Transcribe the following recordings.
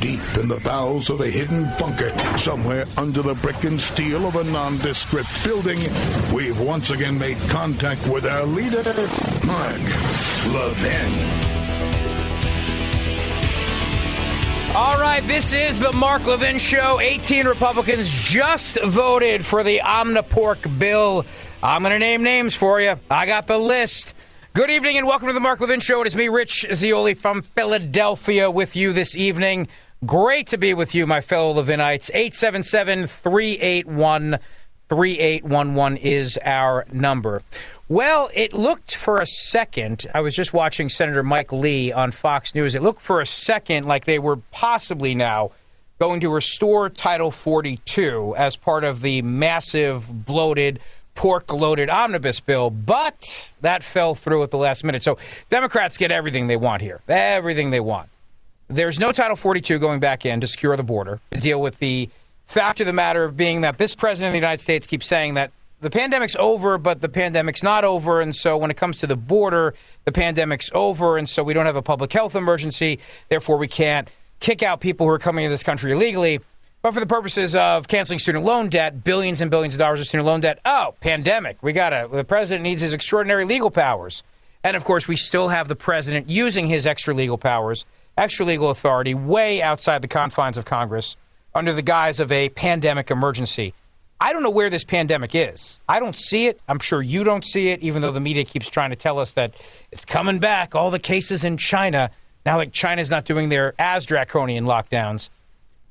deep in the bowels of a hidden bunker, somewhere under the brick and steel of a nondescript building, we've once again made contact with our leader, Mark Levin. All right, this is the Mark Levin Show. 18 Republicans just voted for the Omnipork bill. I'm going to name names for you. I got the list. Good evening and welcome to the Mark Levin Show. It is me, Rich Zeoli from Philadelphia, with you this evening. Great to be with you, my fellow Levinites. 877 381 3811 is our number. Well, it looked for a second. I was just watching Senator Mike Lee on Fox News. It looked for a second like they were possibly now going to restore Title 42 as part of the massive, bloated, pork loaded omnibus bill, but that fell through at the last minute. So Democrats get everything they want here, everything they want. There's no Title 42 going back in to secure the border, to deal with the fact of the matter being that this president of the United States keeps saying that the pandemic's over, but the pandemic's not over. And so when it comes to the border, the pandemic's over. And so we don't have a public health emergency. Therefore, we can't kick out people who are coming to this country illegally. But for the purposes of canceling student loan debt, billions and billions of dollars of student loan debt, oh, pandemic. We got to, the president needs his extraordinary legal powers. And of course, we still have the president using his extra legal powers, extra legal authority, way outside the confines of Congress under the guise of a pandemic emergency. I don't know where this pandemic is. I don't see it. I'm sure you don't see it, even though the media keeps trying to tell us that it's coming back. All the cases in China, now like China's not doing their as draconian lockdowns.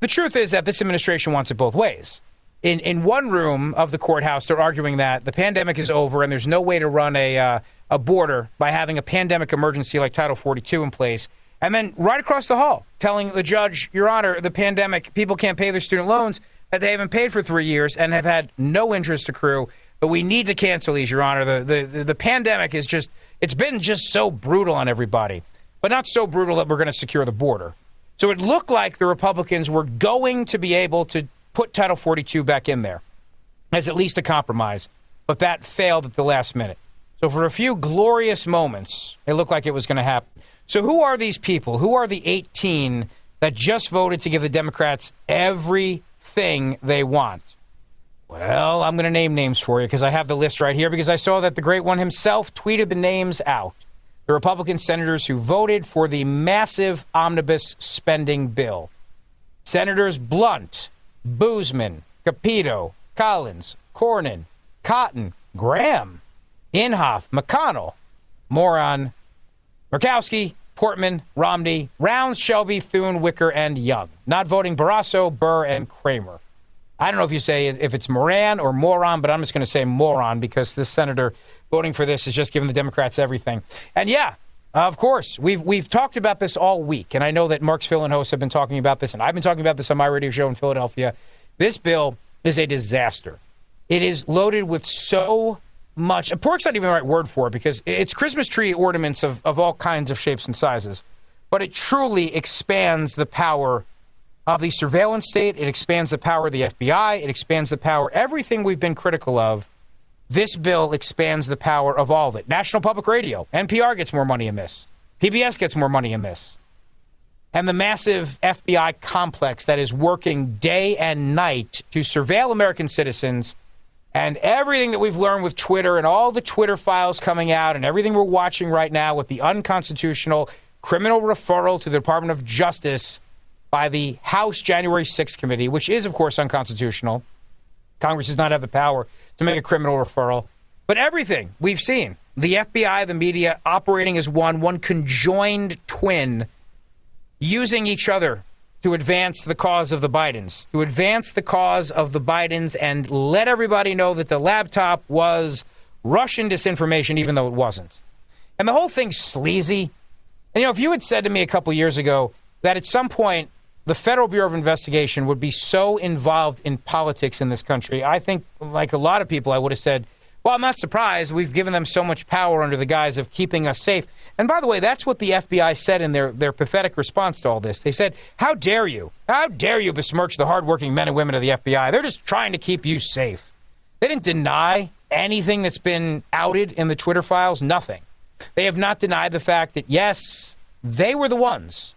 The truth is that this administration wants it both ways. In in one room of the courthouse, they're arguing that the pandemic is over and there's no way to run a uh, a border by having a pandemic emergency like Title 42 in place. And then right across the hall, telling the judge, Your Honor, the pandemic, people can't pay their student loans that they haven't paid for three years and have had no interest accrue. But we need to cancel these, Your Honor. The, the, the, the pandemic is just, it's been just so brutal on everybody, but not so brutal that we're going to secure the border. So it looked like the Republicans were going to be able to put Title 42 back in there as at least a compromise, but that failed at the last minute. So for a few glorious moments, it looked like it was going to happen. So who are these people? Who are the 18 that just voted to give the Democrats everything they want? Well, I'm going to name names for you because I have the list right here because I saw that the great one himself tweeted the names out the Republican senators who voted for the massive omnibus spending bill. Senators Blunt, Boozman, Capito, Collins, Cornyn, Cotton, Graham, Inhofe, McConnell, Moron, Murkowski, Portman, Romney, Rounds, Shelby, Thune, Wicker, and Young. Not voting Barrasso, Burr, and Cramer. I don't know if you say if it's Moran or moron, but I'm just going to say moron because this senator voting for this is just giving the Democrats everything. And yeah, of course, we've we've talked about this all week, and I know that Mark's fill and hosts have been talking about this, and I've been talking about this on my radio show in Philadelphia. This bill is a disaster. It is loaded with so much. Pork's not even the right word for it because it's Christmas tree ornaments of, of all kinds of shapes and sizes, but it truly expands the power of the surveillance state. It expands the power of the FBI. It expands the power, everything we've been critical of. This bill expands the power of all of it. National Public Radio, NPR gets more money in this. PBS gets more money in this. And the massive FBI complex that is working day and night to surveil American citizens and everything that we've learned with Twitter and all the Twitter files coming out and everything we're watching right now with the unconstitutional criminal referral to the Department of Justice by the House January 6th committee, which is, of course, unconstitutional. Congress does not have the power to make a criminal referral. But everything we've seen the FBI, the media operating as one, one conjoined twin, using each other to advance the cause of the Bidens, to advance the cause of the Bidens and let everybody know that the laptop was Russian disinformation, even though it wasn't. And the whole thing's sleazy. And, you know, if you had said to me a couple years ago that at some point the Federal Bureau of Investigation would be so involved in politics in this country, I think, like a lot of people, I would have said, well, I'm not surprised. We've given them so much power under the guise of keeping us safe. And by the way, that's what the FBI said in their, their pathetic response to all this. They said, How dare you? How dare you besmirch the hardworking men and women of the FBI? They're just trying to keep you safe. They didn't deny anything that's been outed in the Twitter files, nothing. They have not denied the fact that, yes, they were the ones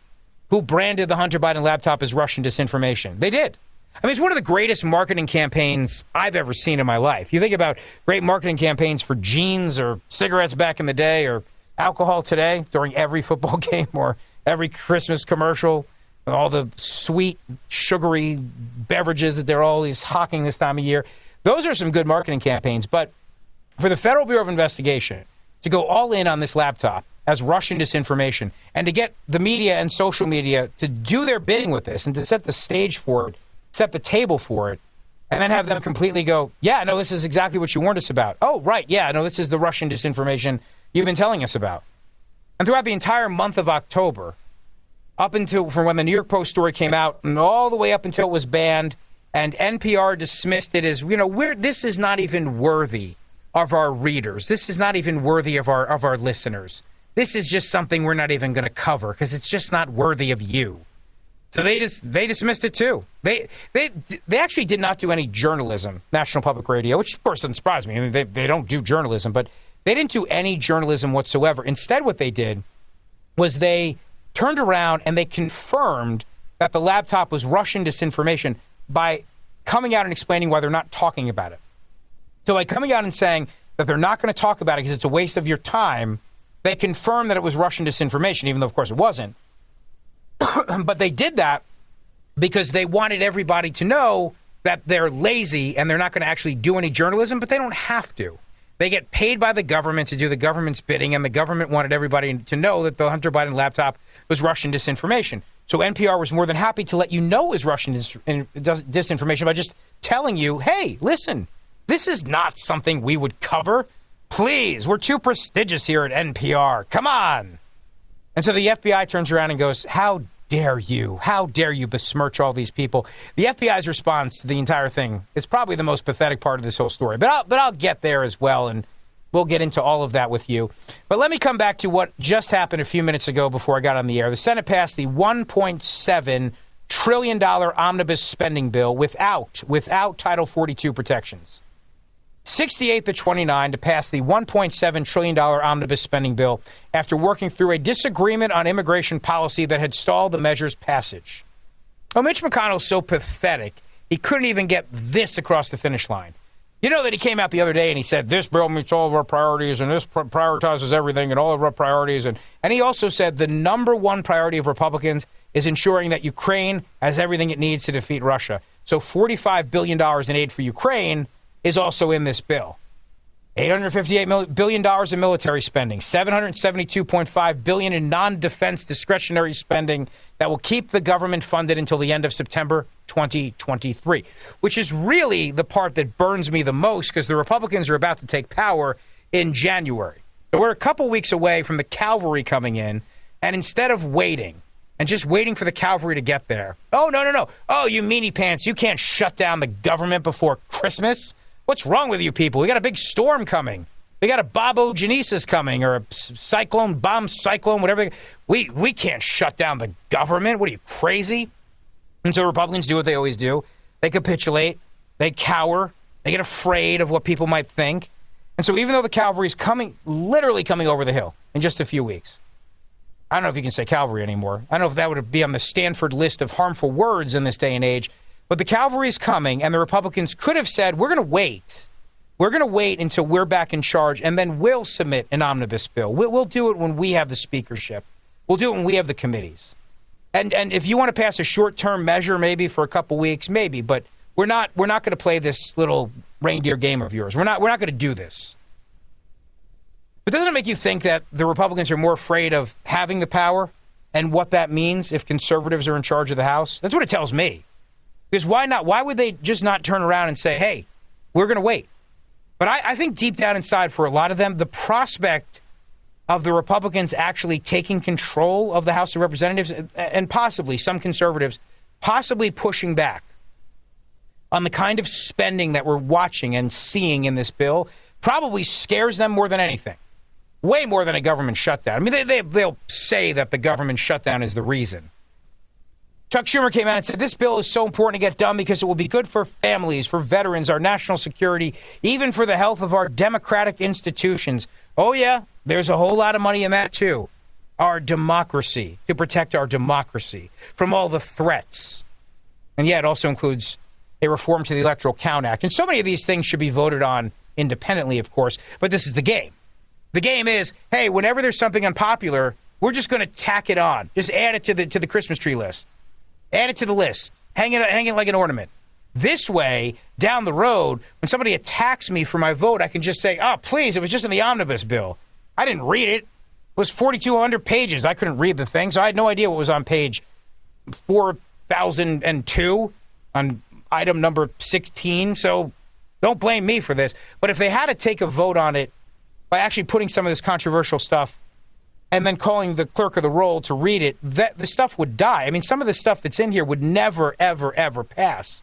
who branded the Hunter Biden laptop as Russian disinformation. They did. I mean, it's one of the greatest marketing campaigns I've ever seen in my life. You think about great marketing campaigns for jeans or cigarettes back in the day or alcohol today during every football game or every Christmas commercial, all the sweet, sugary beverages that they're always hawking this time of year. Those are some good marketing campaigns. But for the Federal Bureau of Investigation to go all in on this laptop as Russian disinformation and to get the media and social media to do their bidding with this and to set the stage for it set the table for it, and then have them completely go, yeah, no, this is exactly what you warned us about. Oh, right, yeah, no, this is the Russian disinformation you've been telling us about. And throughout the entire month of October, up until from when the New York Post story came out, and all the way up until it was banned, and NPR dismissed it as, you know, we're, this is not even worthy of our readers. This is not even worthy of our of our listeners. This is just something we're not even going to cover because it's just not worthy of you. So they just they dismissed it too. They they they actually did not do any journalism, National Public Radio, which of course doesn't surprise me. I mean, they they don't do journalism, but they didn't do any journalism whatsoever. Instead, what they did was they turned around and they confirmed that the laptop was Russian disinformation by coming out and explaining why they're not talking about it. So by coming out and saying that they're not going to talk about it because it's a waste of your time, they confirmed that it was Russian disinformation, even though of course it wasn't. but they did that because they wanted everybody to know that they're lazy and they're not going to actually do any journalism, but they don't have to. They get paid by the government to do the government's bidding, and the government wanted everybody to know that the Hunter Biden laptop was Russian disinformation. So NPR was more than happy to let you know it was Russian dis- disinformation by just telling you, hey, listen, this is not something we would cover. Please, we're too prestigious here at NPR. Come on. And so the FBI turns around and goes, How dare you? How dare you besmirch all these people? The FBI's response to the entire thing is probably the most pathetic part of this whole story. But I'll, but I'll get there as well, and we'll get into all of that with you. But let me come back to what just happened a few minutes ago before I got on the air. The Senate passed the 1.7 trillion dollar omnibus spending bill without without Title 42 protections. 68 to 29 to pass the $1.7 trillion omnibus spending bill after working through a disagreement on immigration policy that had stalled the measure's passage. Oh, Mitch McConnell's so pathetic, he couldn't even get this across the finish line. You know that he came out the other day and he said, This bill meets all of our priorities and this prioritizes everything and all of our priorities. And, and he also said the number one priority of Republicans is ensuring that Ukraine has everything it needs to defeat Russia. So $45 billion in aid for Ukraine is also in this bill. $858 billion in military spending, 772.5 billion in non-defense discretionary spending that will keep the government funded until the end of September 2023, which is really the part that burns me the most because the Republicans are about to take power in January. we're a couple weeks away from the cavalry coming in, and instead of waiting and just waiting for the cavalry to get there, oh, no, no, no. Oh, you meanie pants, you can't shut down the government before Christmas. What's wrong with you people? We got a big storm coming. We got a bombogenesis coming or a cyclone, bomb cyclone, whatever. We, we can't shut down the government. What are you, crazy? And so Republicans do what they always do they capitulate, they cower, they get afraid of what people might think. And so even though the cavalry is coming, literally coming over the hill in just a few weeks, I don't know if you can say cavalry anymore. I don't know if that would be on the Stanford list of harmful words in this day and age. But the cavalry is coming, and the Republicans could have said, we're going to wait. We're going to wait until we're back in charge, and then we'll submit an omnibus bill. We'll, we'll do it when we have the speakership. We'll do it when we have the committees. And and if you want to pass a short term measure, maybe for a couple weeks, maybe. But we're not we're not going to play this little reindeer game of yours. We're not we're not going to do this. But doesn't it make you think that the Republicans are more afraid of having the power and what that means if conservatives are in charge of the House? That's what it tells me. Because why not? Why would they just not turn around and say, hey, we're going to wait? But I, I, think deep down inside, for a lot of them, the prospect of the Republicans actually taking control of the House of Representatives and possibly some conservatives possibly pushing back on the kind of spending that we're watching and seeing in this bill probably scares them more than anything. Way more than a government shutdown. I mean, they, they, they'll say that the government shutdown is the reason. Chuck Schumer came out and said this bill is so important to get done because it will be good for families, for veterans, our national security, even for the health of our democratic institutions. Oh, yeah, there's a whole lot of money in that, too. Our democracy, to protect our democracy from all the threats. And yeah, it also includes a reform to the Electoral Count Act. And so many of these things should be voted on independently, of course, but this is the game. The game is hey, whenever there's something unpopular, we're just going to tack it on, just add it to the, to the Christmas tree list. Add it to the list. Hang it, hang it like an ornament. This way, down the road, when somebody attacks me for my vote, I can just say, oh, please, it was just in the omnibus bill. I didn't read it. It was 4,200 pages. I couldn't read the thing, so I had no idea what was on page 4,002 on item number 16. So don't blame me for this. But if they had to take a vote on it by actually putting some of this controversial stuff and then calling the clerk of the roll to read it, that the stuff would die. I mean, some of the stuff that's in here would never, ever, ever pass.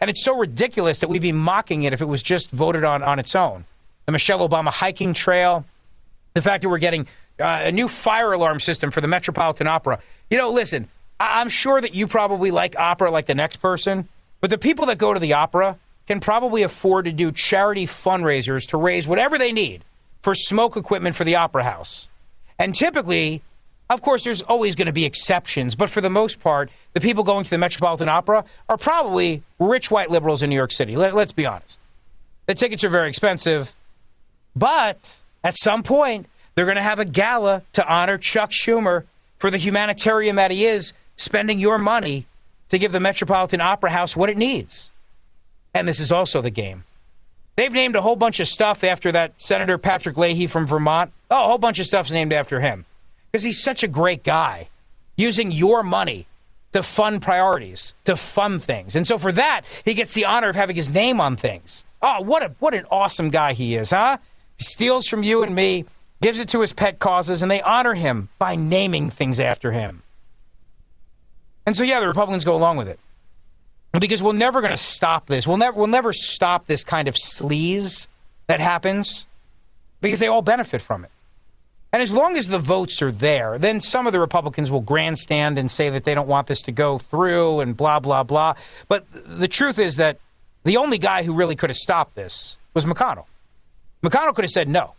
And it's so ridiculous that we'd be mocking it if it was just voted on on its own. The Michelle Obama hiking trail, the fact that we're getting uh, a new fire alarm system for the Metropolitan Opera. You know, listen, I- I'm sure that you probably like opera like the next person, but the people that go to the opera can probably afford to do charity fundraisers to raise whatever they need for smoke equipment for the opera house. And typically, of course, there's always going to be exceptions, but for the most part, the people going to the Metropolitan Opera are probably rich white liberals in New York City. Let, us be honest. The tickets are very expensive, but at some point, they're going to have a gala to honor Chuck Schumer for the humanitarian that he is, spending your money to give the Metropolitan Opera House what it needs. And this is also the game. They've named a whole bunch of stuff after that Senator Patrick Leahy from Vermont. Oh, a whole bunch of stuff's named after him because he's such a great guy using your money to fund priorities, to fund things. And so for that, he gets the honor of having his name on things. Oh, what a what an awesome guy he is, huh? Steals from you and me, gives it to his pet causes, and they honor him by naming things after him. And so yeah, the Republicans go along with it because we're never going to stop this. We'll never we'll never stop this kind of sleaze that happens because they all benefit from it. And as long as the votes are there, then some of the Republicans will grandstand and say that they don't want this to go through and blah blah blah. But the truth is that the only guy who really could have stopped this was McConnell. McConnell could have said no.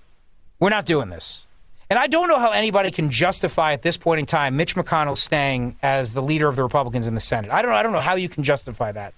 We're not doing this. And I don't know how anybody can justify at this point in time Mitch McConnell staying as the leader of the Republicans in the Senate. I don't know. I don't know how you can justify that.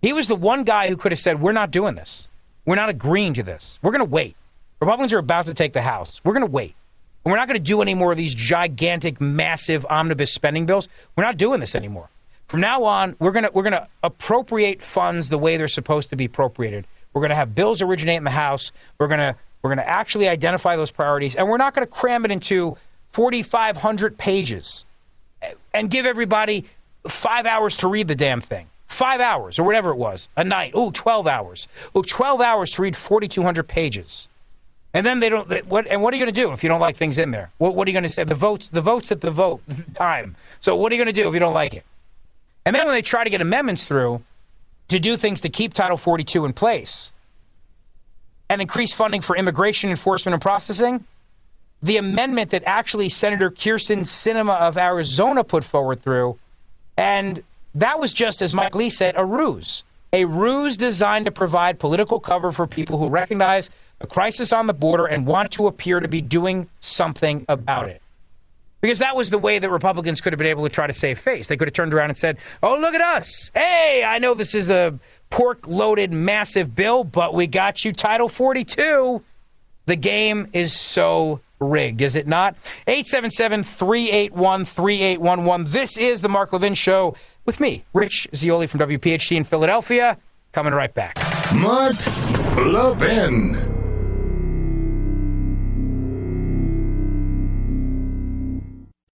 He was the one guy who could have said, "We're not doing this. We're not agreeing to this. We're going to wait. Republicans are about to take the House. We're going to wait. And we're not going to do any more of these gigantic, massive omnibus spending bills. We're not doing this anymore. From now on, we're going to we're going to appropriate funds the way they're supposed to be appropriated. We're going to have bills originate in the House. We're going to we're going to actually identify those priorities, and we're not going to cram it into 4,500 pages eh, and give everybody five hours to read the damn thing. Five hours or whatever it was, a night. Oh, 12 hours. Oh, 12 hours to read 4,200 pages. And then they don't. What and what are you going to do if you don't like things in there? What, what are you going to say? The votes, the votes at the vote time. So what are you going to do if you don't like it? And then when they try to get amendments through to do things to keep Title 42 in place, and increase funding for immigration enforcement and processing. The amendment that actually Senator Kyrsten Sinema of Arizona put forward through, and that was just, as Mike Lee said, a ruse. A ruse designed to provide political cover for people who recognize a crisis on the border and want to appear to be doing something about it. Because that was the way that Republicans could have been able to try to save face. They could have turned around and said, Oh, look at us. Hey, I know this is a pork loaded massive bill, but we got you Title 42. The game is so rigged, is it not? 877 381 3811. This is the Mark Levin Show with me, Rich Zeoli from WPHT in Philadelphia. Coming right back. Mark Levin.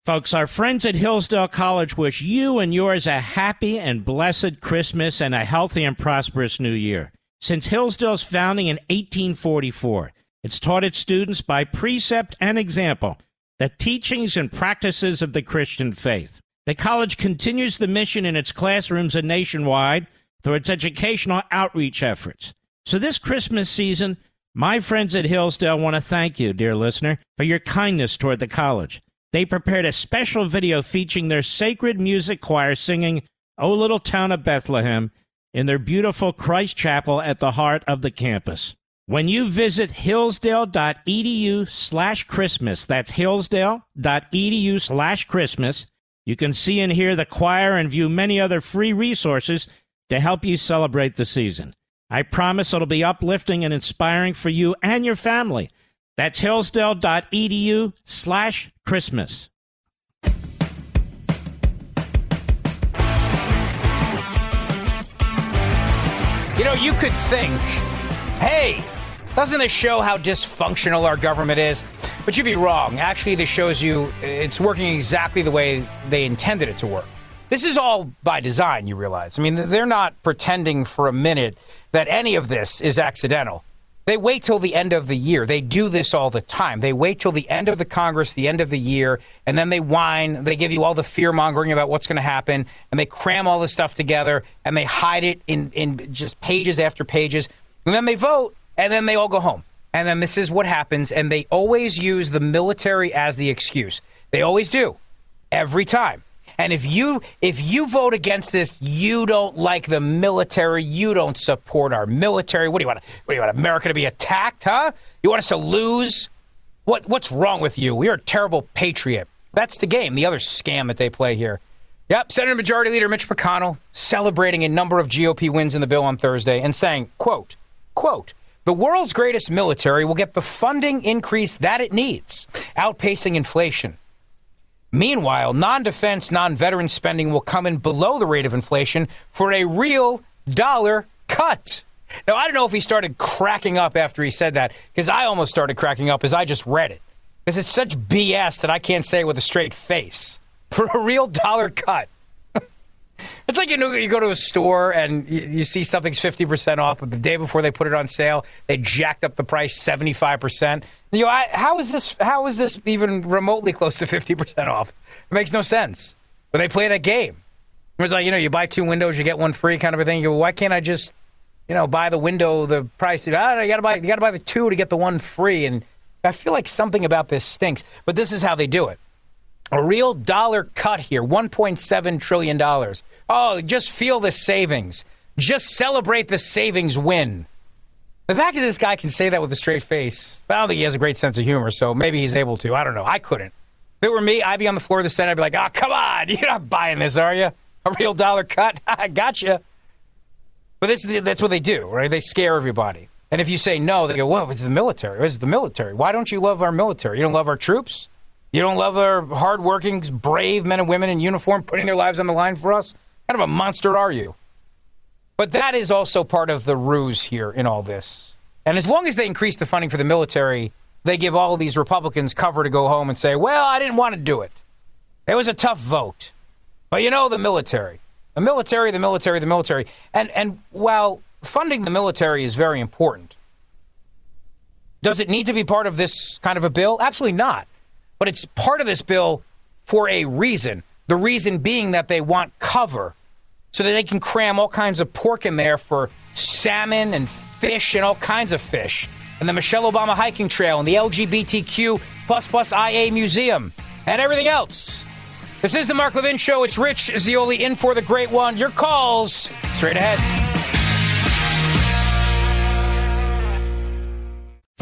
Folks, our friends at Hillsdale College wish you and yours a happy and blessed Christmas and a healthy and prosperous new year. Since Hillsdale's founding in 1844, it's taught its students by precept and example the teachings and practices of the Christian faith. The college continues the mission in its classrooms and nationwide through its educational outreach efforts. So this Christmas season, my friends at Hillsdale want to thank you, dear listener, for your kindness toward the college. They prepared a special video featuring their sacred music choir singing O Little Town of Bethlehem in their beautiful Christ Chapel at the heart of the campus. When you visit hillsdale.edu slash Christmas, that's hillsdale.edu slash Christmas, you can see and hear the choir and view many other free resources to help you celebrate the season. I promise it'll be uplifting and inspiring for you and your family. That's hillsdale.edu slash Christmas. You know, you could think, hey, doesn't this show how dysfunctional our government is? But you'd be wrong. Actually, this shows you it's working exactly the way they intended it to work. This is all by design, you realize. I mean, they're not pretending for a minute that any of this is accidental. They wait till the end of the year. They do this all the time. They wait till the end of the Congress, the end of the year, and then they whine. They give you all the fear mongering about what's going to happen, and they cram all this stuff together, and they hide it in, in just pages after pages. And then they vote, and then they all go home. And then this is what happens, and they always use the military as the excuse. They always do, every time. And if you if you vote against this, you don't like the military. You don't support our military. What do you want? What do you want America to be attacked? Huh? You want us to lose? What what's wrong with you? We are a terrible patriot. That's the game. The other scam that they play here. Yep, Senator Majority Leader Mitch McConnell celebrating a number of GOP wins in the bill on Thursday and saying, quote, quote, the world's greatest military will get the funding increase that it needs, outpacing inflation. Meanwhile, non defense, non veteran spending will come in below the rate of inflation for a real dollar cut. Now, I don't know if he started cracking up after he said that, because I almost started cracking up as I just read it. Because it's such BS that I can't say it with a straight face. For a real dollar cut. It's like you know you go to a store and you, see something's fifty percent off, but the day before they put it on sale, they jacked up the price seventy five percent. You know, I, how is this? How is this even remotely close to fifty percent off? It makes no sense. But they play that game. It's like you know, you buy two windows, you get one free, kind of a thing. You go, why can't I just, you know, buy the window the price? Ah, you got to buy, you got to buy the two to get the one free. And I feel like something about this stinks. But this is how they do it. A real dollar cut here, $1.7 trillion. Oh, just feel the savings. Just celebrate the savings win. The fact that this guy can say that with a straight face, I don't think he has a great sense of humor, so maybe he's able to. I don't know. I couldn't. If it were me, I'd be on the floor of the Senate. I'd be like, oh, come on. You're not buying this, are you? A real dollar cut? I gotcha. But this, that's what they do, right? They scare everybody. And if you say no, they go, well, it's the military. It's the military. Why don't you love our military? You don't love our troops? You don't love our hardworking, brave men and women in uniform putting their lives on the line for us? Kind of a monster are you? But that is also part of the ruse here in all this. And as long as they increase the funding for the military, they give all these Republicans cover to go home and say, well, I didn't want to do it. It was a tough vote. But you know, the military. The military, the military, the military. And, and while funding the military is very important, does it need to be part of this kind of a bill? Absolutely not. But it's part of this bill for a reason. The reason being that they want cover so that they can cram all kinds of pork in there for salmon and fish and all kinds of fish. And the Michelle Obama hiking trail and the LGBTQ plus plus IA museum and everything else. This is the Mark Levin Show. It's Rich Zeoli in for the great one. Your calls straight ahead.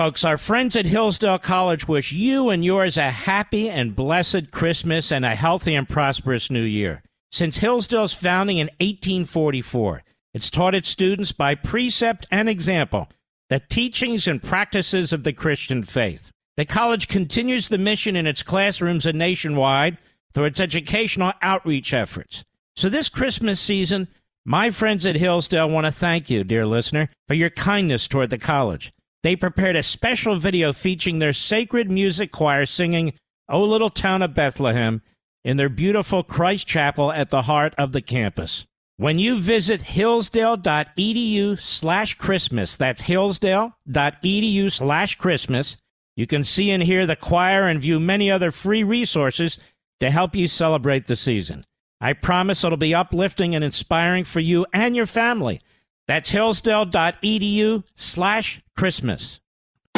Folks, our friends at Hillsdale College wish you and yours a happy and blessed Christmas and a healthy and prosperous new year. Since Hillsdale's founding in 1844, it's taught its students by precept and example the teachings and practices of the Christian faith. The college continues the mission in its classrooms and nationwide through its educational outreach efforts. So this Christmas season, my friends at Hillsdale want to thank you, dear listener, for your kindness toward the college. They prepared a special video featuring their sacred music choir singing O Little Town of Bethlehem in their beautiful Christ Chapel at the heart of the campus. When you visit hillsdale.edu slash Christmas, that's hillsdale.edu slash Christmas, you can see and hear the choir and view many other free resources to help you celebrate the season. I promise it'll be uplifting and inspiring for you and your family. That's hillsdale.edu slash Christmas.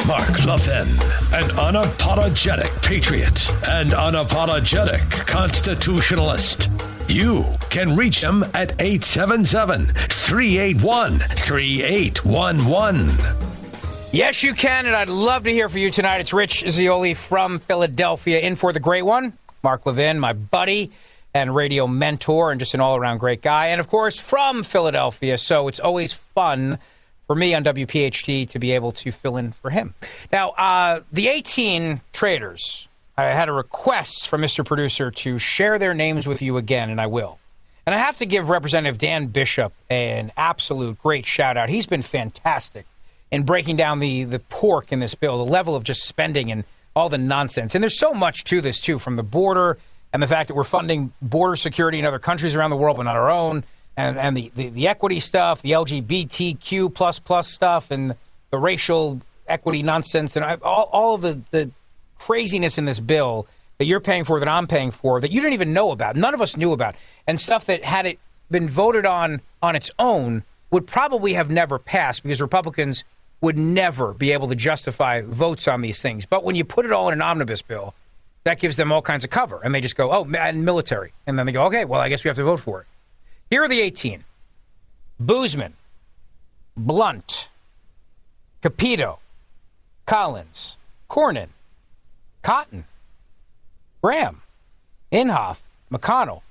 Mark Levin, an unapologetic patriot and unapologetic constitutionalist. You can reach him at 877 381 3811. Yes, you can, and I'd love to hear from you tonight. It's Rich Zeoli from Philadelphia, in for the great one, Mark Levin, my buddy and radio mentor, and just an all around great guy. And of course, from Philadelphia, so it's always fun for me on WPHT to be able to fill in for him. Now, uh, the 18 traders, I had a request from Mr. Producer to share their names with you again, and I will. And I have to give Representative Dan Bishop an absolute great shout out. He's been fantastic in breaking down the, the pork in this bill, the level of just spending and all the nonsense. And there's so much to this, too, from the border and the fact that we're funding border security in other countries around the world, but not our own and, and the, the, the equity stuff, the LGBTQ plus plus stuff, and the racial equity nonsense, and I, all, all of the, the craziness in this bill that you're paying for, that I'm paying for, that you didn't even know about, none of us knew about, and stuff that had it been voted on on its own would probably have never passed because Republicans would never be able to justify votes on these things. But when you put it all in an omnibus bill, that gives them all kinds of cover, and they just go, "Oh, and military," and then they go, "Okay, well, I guess we have to vote for it." Here are the 18 Boozman, Blunt, Capito, Collins, Cornyn, Cotton, Graham, Inhofe, McConnell,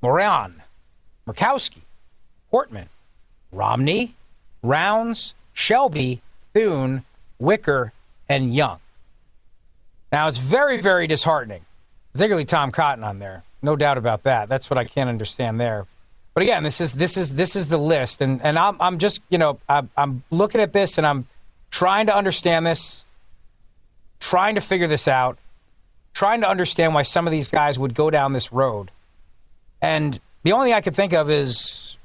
Moran, Murkowski, Portman, Romney, Rounds, Shelby, Thune, Wicker, and Young. Now, it's very, very disheartening, particularly Tom Cotton on there. No doubt about that. That's what I can't understand there. But again, this is this is this is the list, and and I'm I'm just you know I'm, I'm looking at this and I'm trying to understand this, trying to figure this out, trying to understand why some of these guys would go down this road, and the only thing I could think of is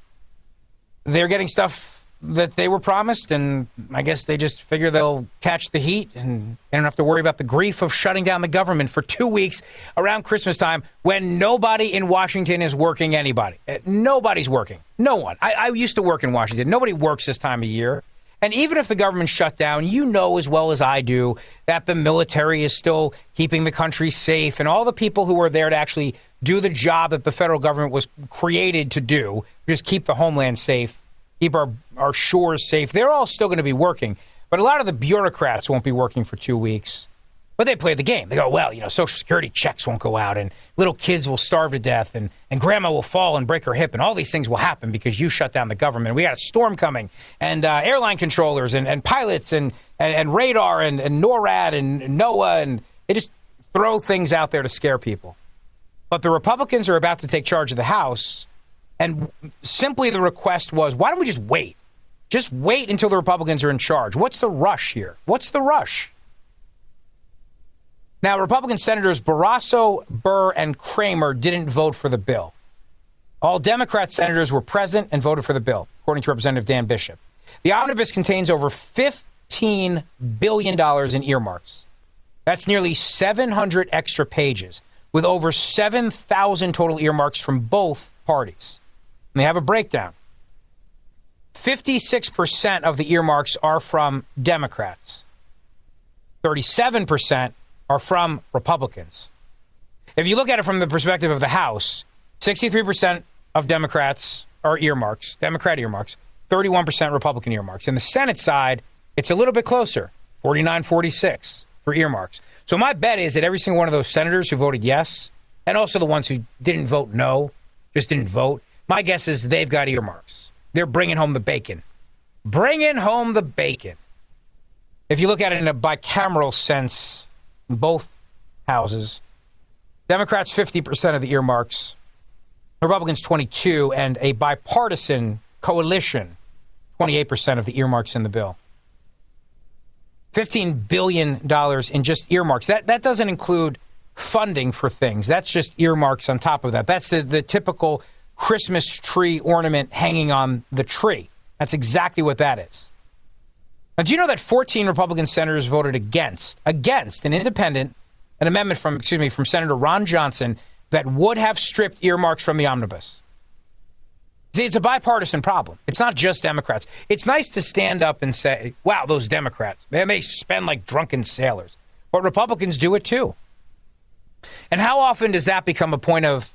they're getting stuff that they were promised, and I guess they just figure they'll catch the heat and they don't have to worry about the grief of shutting down the government for two weeks around Christmas time when nobody in Washington is working anybody. Uh, nobody's working. No one. I, I used to work in Washington. Nobody works this time of year. And even if the government shut down, you know as well as I do that the military is still keeping the country safe, and all the people who are there to actually do the job that the federal government was created to do, just keep the homeland safe, keep our, our shores safe. They're all still going to be working, but a lot of the bureaucrats won't be working for two weeks. But they play the game. They go, well, you know, Social Security checks won't go out, and little kids will starve to death, and, and grandma will fall and break her hip, and all these things will happen because you shut down the government. We got a storm coming, and uh, airline controllers, and, and pilots, and, and, and radar, and, and NORAD, and NOAA, and they just throw things out there to scare people. But the Republicans are about to take charge of the House, and simply the request was, why don't we just wait? Just wait until the Republicans are in charge. What's the rush here? What's the rush? Now, Republican Senators Barrasso, Burr, and Cramer didn't vote for the bill. All Democrat senators were present and voted for the bill, according to Representative Dan Bishop. The omnibus contains over $15 billion in earmarks. That's nearly 700 extra pages, with over 7,000 total earmarks from both parties. And they have a breakdown. 56% of the earmarks are from Democrats. 37% are from Republicans. If you look at it from the perspective of the House, 63% of Democrats are earmarks, Democrat earmarks, 31% Republican earmarks. In the Senate side, it's a little bit closer 49 46 for earmarks. So my bet is that every single one of those senators who voted yes, and also the ones who didn't vote no, just didn't vote, my guess is they've got earmarks. They're bringing home the bacon. Bringing home the bacon. If you look at it in a bicameral sense, both houses, Democrats 50% of the earmarks, Republicans 22, and a bipartisan coalition 28% of the earmarks in the bill. $15 billion in just earmarks. That, that doesn't include funding for things. That's just earmarks on top of that. That's the, the typical Christmas tree ornament hanging on the tree. That's exactly what that is. Now, do you know that 14 Republican senators voted against against an independent an amendment from excuse me from Senator Ron Johnson that would have stripped earmarks from the omnibus. See, it's a bipartisan problem. It's not just Democrats. It's nice to stand up and say, wow, those Democrats, man, they spend like drunken sailors. But Republicans do it too. And how often does that become a point of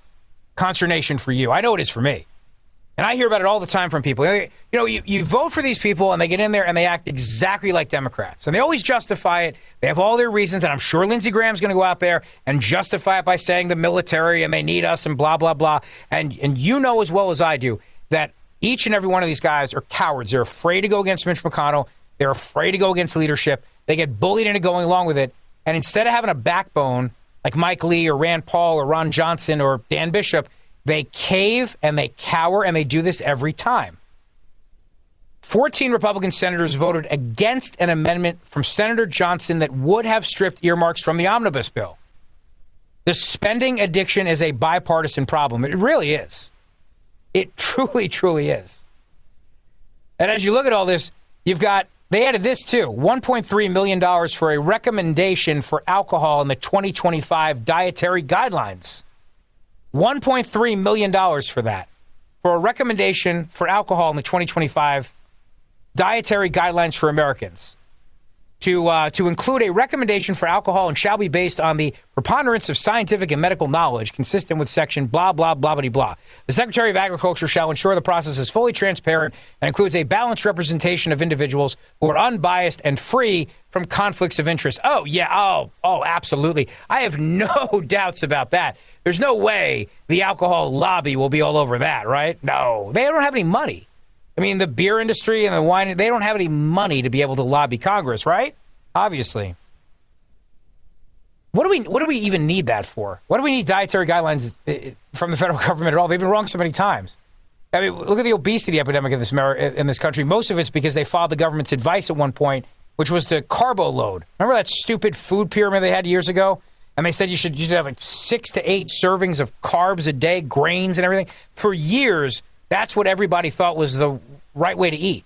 consternation for you? I know it is for me. And I hear about it all the time from people. You know, you, you vote for these people and they get in there and they act exactly like Democrats. And they always justify it. They have all their reasons. And I'm sure Lindsey Graham's going to go out there and justify it by saying the military and they need us and blah, blah, blah. And, and you know as well as I do that each and every one of these guys are cowards. They're afraid to go against Mitch McConnell. They're afraid to go against leadership. They get bullied into going along with it. And instead of having a backbone like Mike Lee or Rand Paul or Ron Johnson or Dan Bishop, they cave and they cower, and they do this every time. 14 Republican senators voted against an amendment from Senator Johnson that would have stripped earmarks from the omnibus bill. The spending addiction is a bipartisan problem. It really is. It truly, truly is. And as you look at all this, you've got, they added this too $1.3 million for a recommendation for alcohol in the 2025 dietary guidelines. $1.3 million for that, for a recommendation for alcohol in the 2025 dietary guidelines for Americans to uh, to include a recommendation for alcohol and shall be based on the preponderance of scientific and medical knowledge consistent with section blah blah blah blah blah. The Secretary of Agriculture shall ensure the process is fully transparent and includes a balanced representation of individuals who are unbiased and free from conflicts of interest. Oh yeah, oh oh absolutely. I have no doubts about that. There's no way the alcohol lobby will be all over that, right? No, they don't have any money. I mean, the beer industry and the wine, they don't have any money to be able to lobby Congress, right? Obviously. What do we what do we even need that for? What do we need dietary guidelines eh, from the federal government at all? They've been wrong so many times. I mean, look at the obesity epidemic in this in this country. Most of it's because they followed the government's advice at one point, which was to carbo load. Remember that stupid food pyramid they had years ago? And they said you should you should have like six to eight servings of carbs a day, grains and everything. For years, that's what everybody thought was the right way to eat.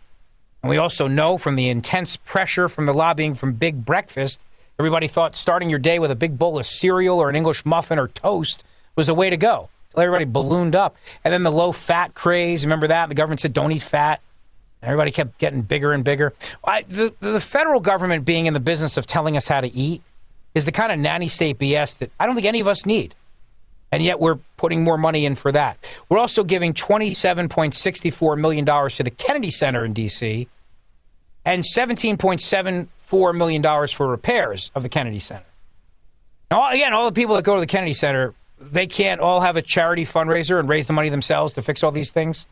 And we also know from the intense pressure from the lobbying from Big Breakfast, everybody thought starting your day with a big bowl of cereal or an English muffin or toast was the way to go. Everybody ballooned up. And then the low fat craze, remember that? The government said don't eat fat. Everybody kept getting bigger and bigger. I, the, the federal government being in the business of telling us how to eat is the kind of nanny state BS that I don't think any of us need and yet we're putting more money in for that. We're also giving $27.64 million to the Kennedy Center in D.C. and $17.74 million for repairs of the Kennedy Center. Now, again, all the people that go to the Kennedy Center, they can't all have a charity fundraiser and raise the money themselves to fix all these things.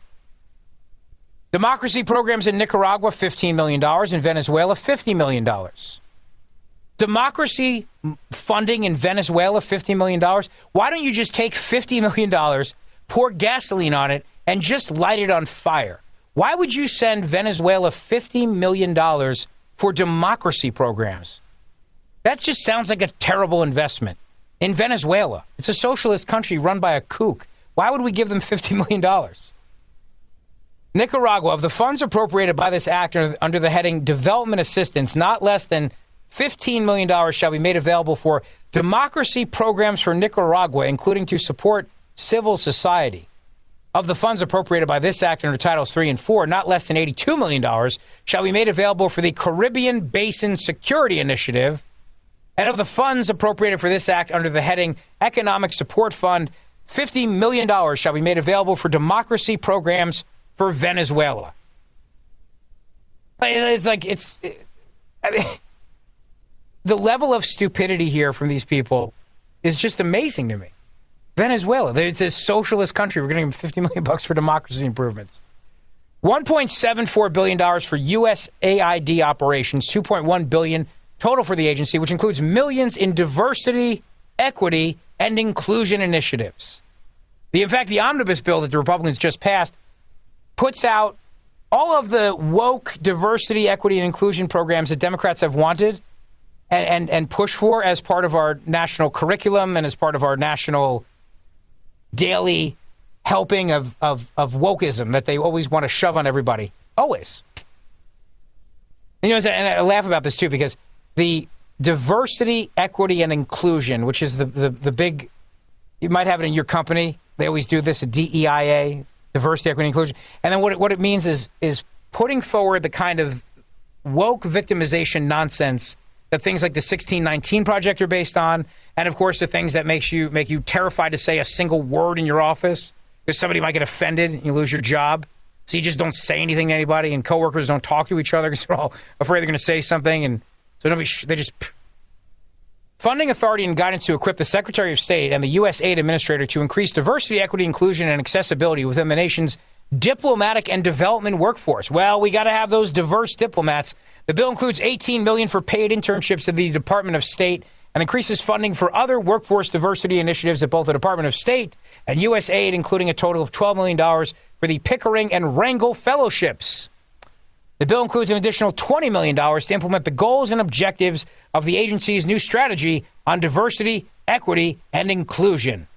Democracy programs in Nicaragua, $15 million. In Venezuela, $50 million democracy funding in Venezuela, $50 million. Why don't you just take $50 million, pour gasoline on it, and just light it on fire? Why would you send Venezuela $50 million for democracy programs? That just sounds like a terrible investment. In Venezuela, it's a socialist country run by a kook. Why would we give them $50 million? Nicaragua, of the funds appropriated by this act under the heading Development Assistance, not less than $15 million shall be made available for democracy programs for Nicaragua, including to support civil society. Of the funds appropriated by this act under Titles 3 and 4, not less than $82 million shall be made available for the Caribbean Basin Security Initiative. And of the funds appropriated for this act under the heading Economic Support Fund, $50 million shall be made available for democracy programs for Venezuela. It's like, it's. I mean, the level of stupidity here from these people is just amazing to me. Venezuela, it's a socialist country. We're give them 50 million bucks for democracy improvements. 1.74 billion dollars for USAID operations, 2.1 billion total for the agency, which includes millions in diversity, equity, and inclusion initiatives. The, in fact, the omnibus bill that the Republicans just passed puts out all of the woke diversity, equity, and inclusion programs that Democrats have wanted and, and, and push for as part of our national curriculum and as part of our national daily helping of, of, of wokeism that they always want to shove on everybody. Always. You know, and I laugh about this too because the diversity, equity, and inclusion, which is the, the, the big You might have it in your company. They always do this, a DEIA, diversity, equity, inclusion. And then what it, what it means is is putting forward the kind of woke victimization nonsense that things like the 1619 project are based on, and of course the things that makes you make you terrified to say a single word in your office because somebody might get offended and you lose your job. So you just don't say anything to anybody, and coworkers don't talk to each other because they're all afraid they're going to say something, and so nobody they just funding authority and guidance to equip the Secretary of State and the U.S. Aid Administrator to increase diversity, equity, inclusion, and accessibility within the nation's diplomatic and development workforce. Well, we got to have those diverse diplomats. The bill includes 18 million for paid internships at the Department of State and increases funding for other workforce diversity initiatives at both the Department of State and U.S. Aid, including a total of $12 million for the Pickering and Rangel Fellowships. The bill includes an additional $20 million to implement the goals and objectives of the agency's new strategy on diversity, equity, and inclusion.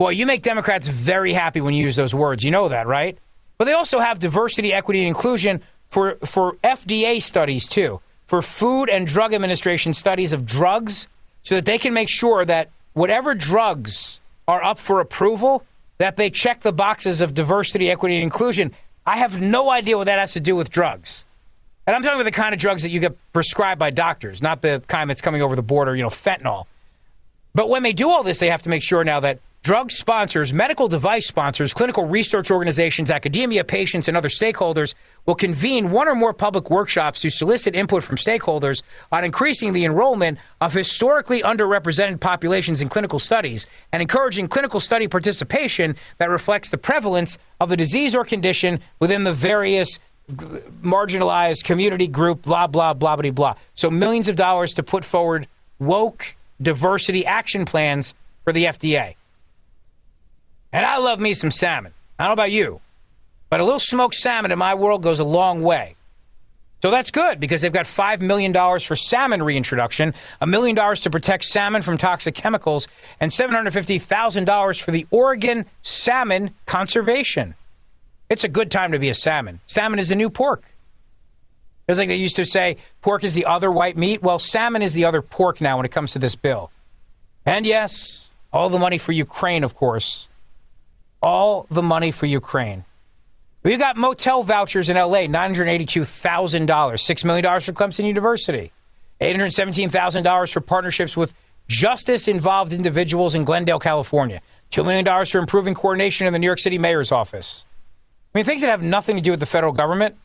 Well, you make Democrats very happy when you use those words. You know that, right? But they also have diversity, equity, and inclusion for, for FDA studies, too, for Food and Drug Administration studies of drugs, so that they can make sure that whatever drugs are up for approval, that they check the boxes of diversity, equity, and inclusion. I have no idea what that has to do with drugs. And I'm talking about the kind of drugs that you get prescribed by doctors, not the kind that's coming over the border, you know, fentanyl. But when they do all this, they have to make sure now that drug sponsors, medical device sponsors, clinical research organizations, academia, patients, and other stakeholders will convene one or more public workshops to solicit input from stakeholders on increasing the enrollment of historically underrepresented populations in clinical studies and encouraging clinical study participation that reflects the prevalence of the disease or condition within the various marginalized community group, blah, blah, blah, blah, blah. So millions of dollars to put forward woke diversity action plans for the FDA. And I love me some salmon. I don't know about you, but a little smoked salmon in my world goes a long way. So that's good because they've got $5 million for salmon reintroduction, a million dollars to protect salmon from toxic chemicals, and $750,000 for the Oregon salmon conservation. It's a good time to be a salmon. Salmon is the new pork. It's like they used to say pork is the other white meat. Well, salmon is the other pork now when it comes to this bill. And yes, all the money for Ukraine, of course, all the money for Ukraine. We got motel vouchers in LA, $982,000, $6 million for Clemson University, $817,000 for partnerships with justice involved individuals in Glendale, California, $2 million for improving coordination in the New York City mayor's office. I mean, things that have nothing to do with the federal government.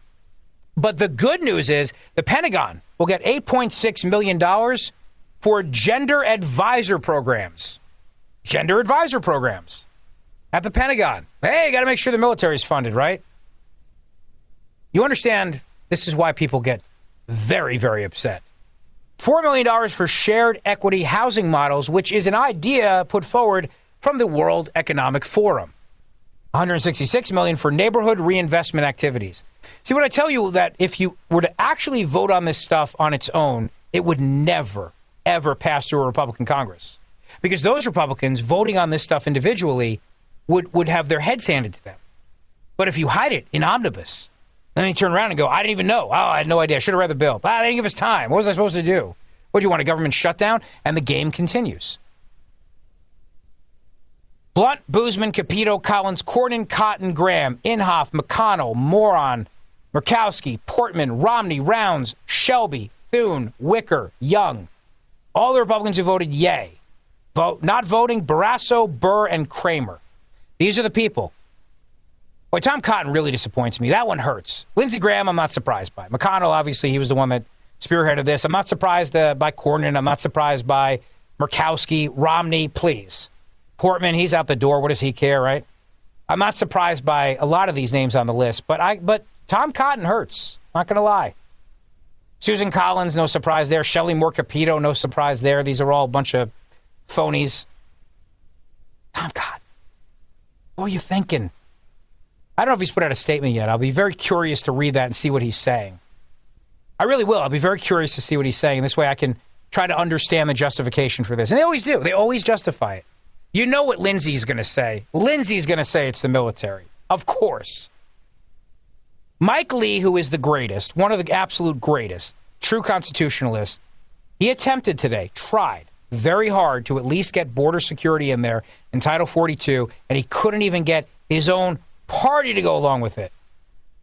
But the good news is the Pentagon will get $8.6 million for gender advisor programs. Gender advisor programs at the Pentagon. Hey, got to make sure the military is funded, right? You understand this is why people get very, very upset. $4 million for shared equity housing models, which is an idea put forward from the World Economic Forum. 166 million for neighborhood reinvestment activities. See what I tell you that if you were to actually vote on this stuff on its own, it would never ever pass through a Republican Congress. Because those Republicans voting on this stuff individually would, would have their heads handed to them. But if you hide it in omnibus, then they turn around and go, I didn't even know. Oh, I had no idea. I should have read the bill. Ah, they didn't give us time. What was I supposed to do? What do you want, a government shutdown? And the game continues. Blunt, Boozman, Capito, Collins, Cornyn, Cotton, Graham, Inhofe, McConnell, Moran, Murkowski, Portman, Romney, Rounds, Shelby, Thune, Wicker, Young. All the Republicans who voted yay. Vote, not voting, Barrasso, Burr, and Cramer. These are the people. Boy, Tom Cotton really disappoints me. That one hurts. Lindsey Graham, I'm not surprised by. McConnell, obviously, he was the one that spearheaded this. I'm not surprised uh, by Cornyn. I'm not surprised by Murkowski. Romney, please. Portman, he's out the door. What does he care, right? I'm not surprised by a lot of these names on the list, but I but Tom Cotton hurts. Not going to lie. Susan Collins, no surprise there. Shelley Moore Capito, no surprise there. These are all a bunch of phonies. Tom Cotton. What are you thinking? I don't know if he's put out a statement yet. I'll be very curious to read that and see what he's saying. I really will. I'll be very curious to see what he's saying. This way I can try to understand the justification for this. And they always do. They always justify it. You know what Lindsey's going to say. Lindsey's going to say it's the military. Of course. Mike Lee, who is the greatest, one of the absolute greatest, true constitutionalist, he attempted today, tried very hard to at least get border security in there in Title 42, and he couldn't even get his own party to go along with it.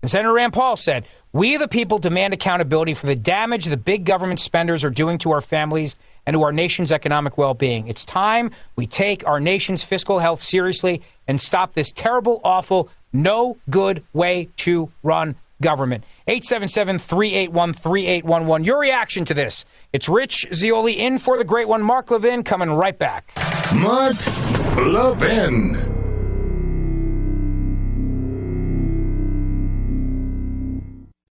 And Senator Rand Paul said, We, the people, demand accountability for the damage the big government spenders are doing to our families and to our nation's economic well being. It's time we take our nation's fiscal health seriously and stop this terrible, awful, no good way to run government. 877 381 3811. Your reaction to this. It's Rich Zeoli in for the great one, Mark Levin, coming right back. Mark Levin.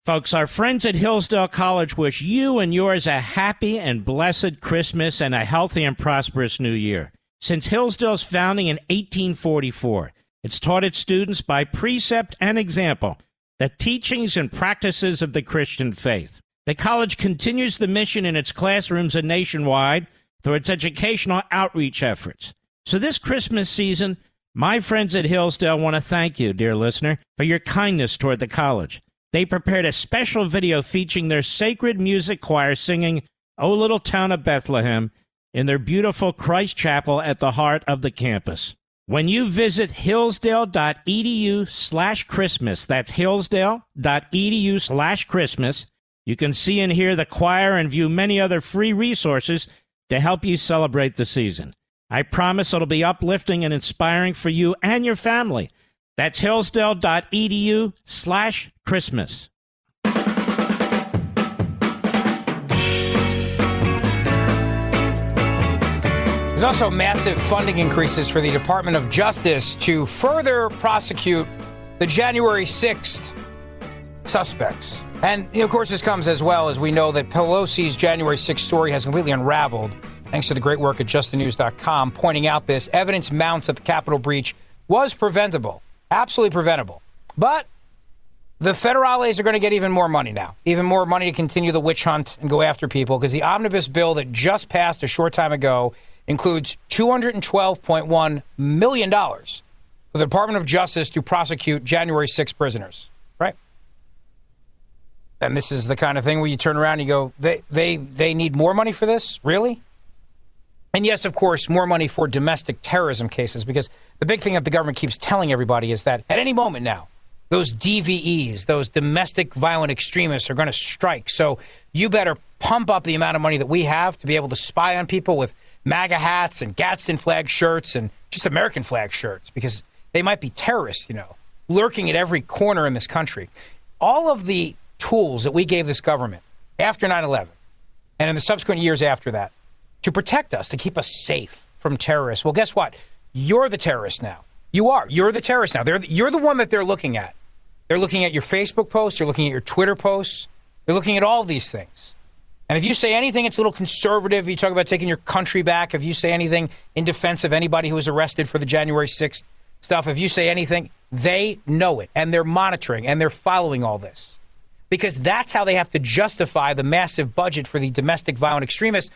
Folks, our friends at Hillsdale College wish you and yours a happy and blessed Christmas and a healthy and prosperous new year. Since Hillsdale's founding in 1844, it's taught its students by precept and example the teachings and practices of the Christian faith. The college continues the mission in its classrooms and nationwide through its educational outreach efforts. So this Christmas season, my friends at Hillsdale want to thank you, dear listener, for your kindness toward the college. They prepared a special video featuring their sacred music choir singing O Little Town of Bethlehem in their beautiful Christ Chapel at the heart of the campus. When you visit hillsdale.edu slash Christmas, that's hillsdale.edu slash Christmas, you can see and hear the choir and view many other free resources to help you celebrate the season. I promise it'll be uplifting and inspiring for you and your family. That's hillsdale.edu slash Christmas. There's also massive funding increases for the Department of Justice to further prosecute the January 6th suspects. And of course, this comes as well as we know that Pelosi's January 6th story has completely unraveled, thanks to the great work at justthenews.com, pointing out this evidence mounts that the Capitol breach was preventable, absolutely preventable. But the federales are going to get even more money now, even more money to continue the witch hunt and go after people because the omnibus bill that just passed a short time ago includes $212.1 million for the Department of Justice to prosecute January 6 prisoners, right? And this is the kind of thing where you turn around and you go, they, they, they need more money for this? Really? And yes, of course, more money for domestic terrorism cases because the big thing that the government keeps telling everybody is that at any moment now, those DVEs, those domestic violent extremists, are going to strike. So you better pump up the amount of money that we have to be able to spy on people with MAGA hats and Gadsden flag shirts and just American flag shirts because they might be terrorists, you know, lurking at every corner in this country. All of the tools that we gave this government after 9 11 and in the subsequent years after that to protect us, to keep us safe from terrorists. Well, guess what? You're the terrorist now. You are. You're the terrorist now. They're, you're the one that they're looking at. They're looking at your Facebook posts. They're looking at your Twitter posts. They're looking at all these things. And if you say anything, it's a little conservative. You talk about taking your country back. If you say anything in defense of anybody who was arrested for the January 6th stuff, if you say anything, they know it and they're monitoring and they're following all this. Because that's how they have to justify the massive budget for the domestic violent extremists.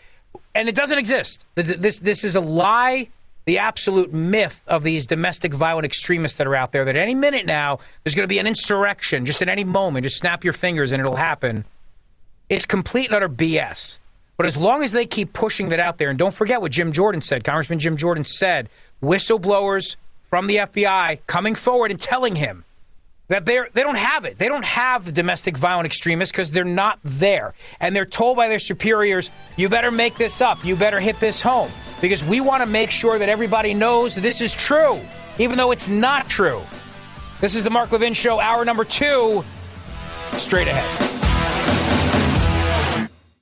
And it doesn't exist. This, this is a lie the absolute myth of these domestic violent extremists that are out there that any minute now there's going to be an insurrection just at any moment just snap your fingers and it'll happen it's complete and utter bs but as long as they keep pushing that out there and don't forget what jim jordan said congressman jim jordan said whistleblowers from the fbi coming forward and telling him that they they don't have it. They don't have the domestic violent extremists because they're not there. And they're told by their superiors, you better make this up. You better hit this home because we want to make sure that everybody knows this is true, even though it's not true. This is the Mark Levin Show, hour number two. Straight ahead.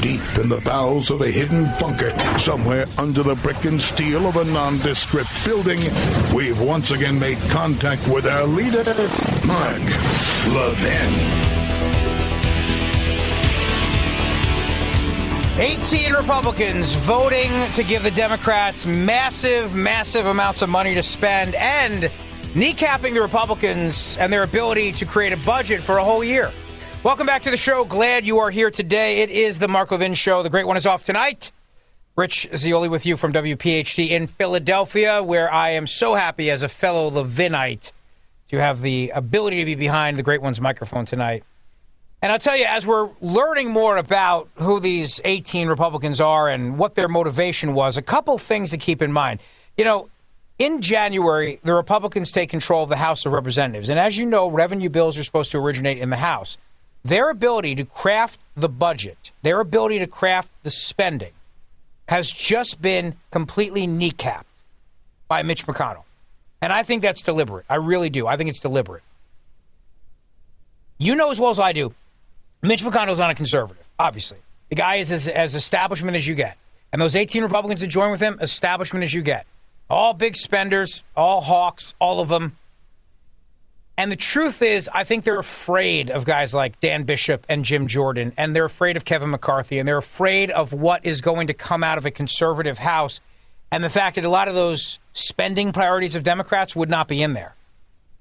deep in the bowels of a hidden bunker, somewhere under the brick and steel of a nondescript building, we've once again made contact with our leader, Mark Levin. 18 Republicans voting to give the Democrats massive, massive amounts of money to spend and kneecapping the Republicans and their ability to create a budget for a whole year. Welcome back to the show. Glad you are here today. It is the Mark Levin Show. The great one is off tonight. Rich Zeoli with you from WPHT in Philadelphia, where I am so happy as a fellow Levinite to have the ability to be behind the great one's microphone tonight. And I'll tell you, as we're learning more about who these 18 Republicans are and what their motivation was, a couple things to keep in mind. You know, in January, the Republicans take control of the House of Representatives. And as you know, revenue bills are supposed to originate in the House. Their ability to craft the budget, their ability to craft the spending, has just been completely kneecapped by Mitch McConnell. And I think that's deliberate. I really do. I think it's deliberate. You know as well as I do Mitch McConnell's not a conservative, obviously. The guy is as, as establishment as you get. And those 18 Republicans that join with him, establishment as you get. All big spenders, all hawks, all of them. And the truth is, I think they're afraid of guys like Dan Bishop and Jim Jordan, and they're afraid of Kevin McCarthy, and they're afraid of what is going to come out of a conservative House, and the fact that a lot of those spending priorities of Democrats would not be in there.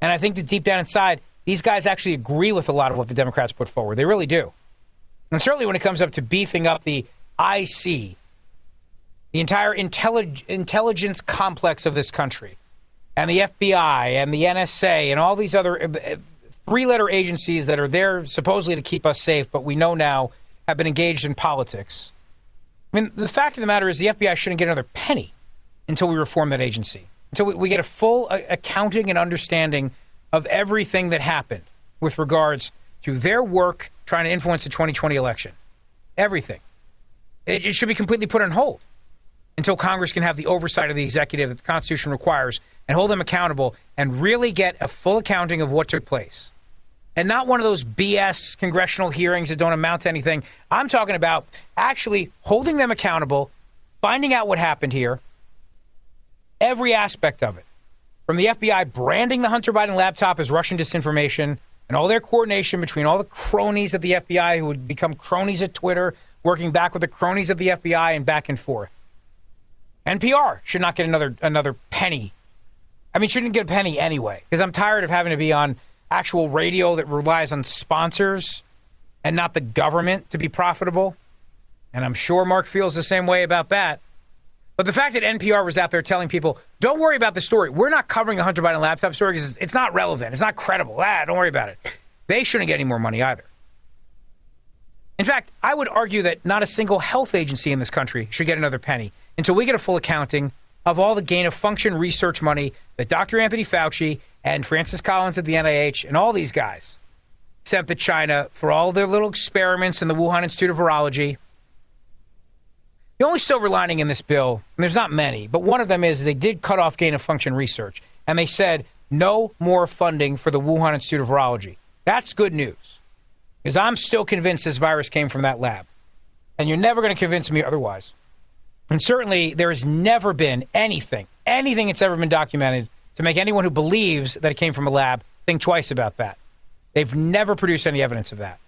And I think that deep down inside, these guys actually agree with a lot of what the Democrats put forward. They really do. And certainly when it comes up to beefing up the IC, the entire intellig- intelligence complex of this country, and the FBI and the NSA and all these other uh, three letter agencies that are there supposedly to keep us safe, but we know now have been engaged in politics. I mean, the fact of the matter is the FBI shouldn't get another penny until we reform that agency, until we, we get a full uh, accounting and understanding of everything that happened with regards to their work trying to influence the 2020 election. Everything. It, it, should be completely put on hold until Congress can have the oversight of the executive that the Constitution requires and hold them accountable and really get a full accounting of what took place. And not one of those BS congressional hearings that don't amount to anything. I'm talking about actually holding them accountable, finding out what happened here, every aspect of it from the FBI branding the Hunter Biden laptop as Russian disinformation and all their coordination between all the cronies of the FBI who would become cronies at Twitter, working back with the cronies of the FBI and back and forth. NPR should not get another another penny. I mean, she didn't get a penny anyway, because I'm tired of having to be on actual radio that relies on sponsors and not the government to be profitable. And I'm sure Mark feels the same way about that. But the fact that NPR was out there telling people, don't worry about the story. We're not covering the Hunter Biden laptop story because it's not relevant. It's not credible. Ah, don't worry about it. They shouldn't get any more money either. In fact, I would argue that not a single health agency in this country should get another penny until we get a full accounting of all the gain of function research money that Dr. Anthony Fauci and Francis Collins at the NIH and all these guys sent to China for all their little experiments in the Wuhan Institute of Virology the only silver lining in this bill, and there's not many, but one of them is they did cut off gain of function research. And they said no more funding for the Wuhan Institute of Virology. That's good news. Because I'm still convinced this virus came from that lab. And you're never going to convince me otherwise. And certainly, there has never been anything, anything that's ever been documented to make anyone who believes that it came from a lab think twice about that. They've never produced any evidence of that.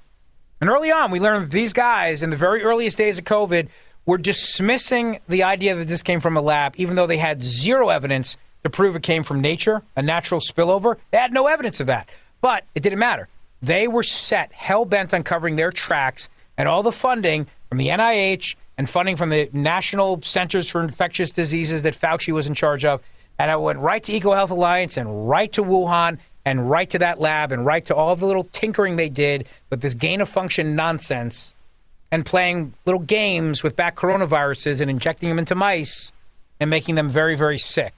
And early on, we learned that these guys, in the very earliest days of COVID, were dismissing the idea that this came from a lab, even though they had zero evidence to prove it came from nature, a natural spillover. They had no evidence of that. But it didn't matter. They were set hell bent on covering their tracks, and all the funding from the NIH and funding from the National Centers for Infectious Diseases that Fauci was in charge of. And I went right to EcoHealth Alliance and right to Wuhan and right to that lab and right to all the little tinkering they did with this gain of function nonsense and playing little games with bat coronaviruses and injecting them into mice and making them very, very sick.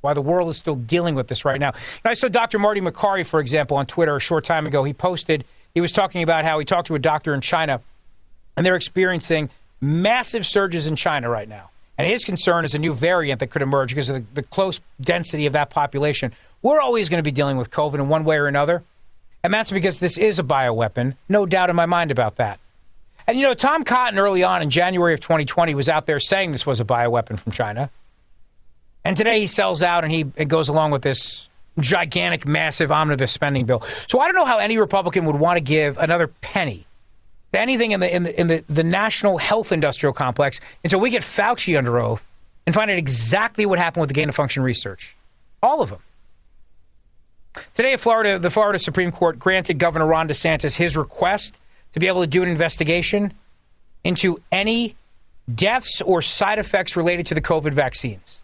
Why the world is still dealing with this right now. And I saw Dr. Marty Makary, for example, on Twitter a short time ago. He posted, he was talking about how he talked to a doctor in China, and they're experiencing massive surges in China right now. And his concern is a new variant that could emerge because of the, the close density of that population. We're always going to be dealing with COVID in one way or another. And that's because this is a bioweapon. No doubt in my mind about that. And you know, Tom Cotton early on in January of 2020 was out there saying this was a bioweapon from China. And today he sells out and he goes along with this gigantic, massive omnibus spending bill. So I don't know how any Republican would want to give another penny to anything in the in the, in the, the national health industrial complex until we get Fauci under oath and find out exactly what happened with the gain of function research. All of them. Today, Florida, the Florida Supreme Court granted Governor Ron DeSantis his request to be able to do an investigation into any deaths or side effects related to the COVID vaccines.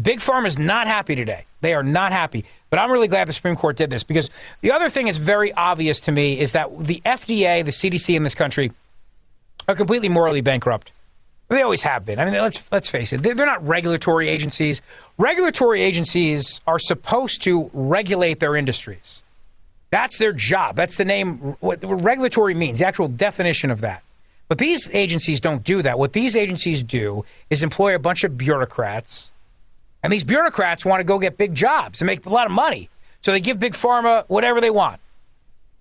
Big Pharma is not happy today. They are not happy. But I'm really glad the Supreme Court did this because the other thing that's very obvious to me is that the FDA, the CDC in this country, are completely morally bankrupt. They always have been. I mean, let's let's face it. They're, they're not regulatory agencies. Regulatory agencies are supposed to regulate their industries. That's their job. That's the name. What regulatory means, the actual definition of that. But these agencies don't do that. What these agencies do is employ a bunch of bureaucrats, and these bureaucrats want to go get big jobs and make a lot of money. So they give big pharma whatever they want,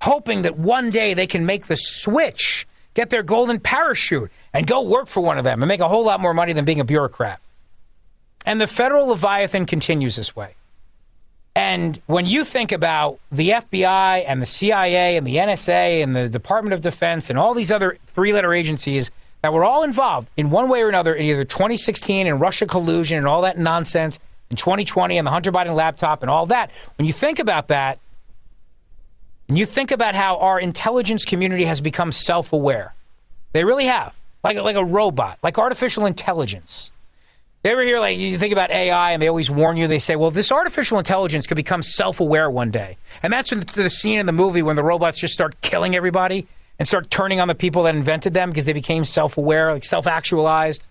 hoping that one day they can make the switch get their golden parachute and go work for one of them and make a whole lot more money than being a bureaucrat. And the federal Leviathan continues this way. And when you think about the FBI and the CIA and the NSA and the Department of Defense and all these other three letter agencies that were all involved in one way or another in either 2016 and Russia collusion and all that nonsense, in 2020 and the Hunter Biden laptop and all that, when you think about that, and you think about how our intelligence community has become self aware, they really have, like, like a robot, like artificial intelligence. They ever hear, like, you think about AI and they always warn you, they say, well, this artificial intelligence could become self aware one day. And that's the scene in the movie when the robots just start killing everybody and start turning on the people that invented them because they became self aware, like self actualized,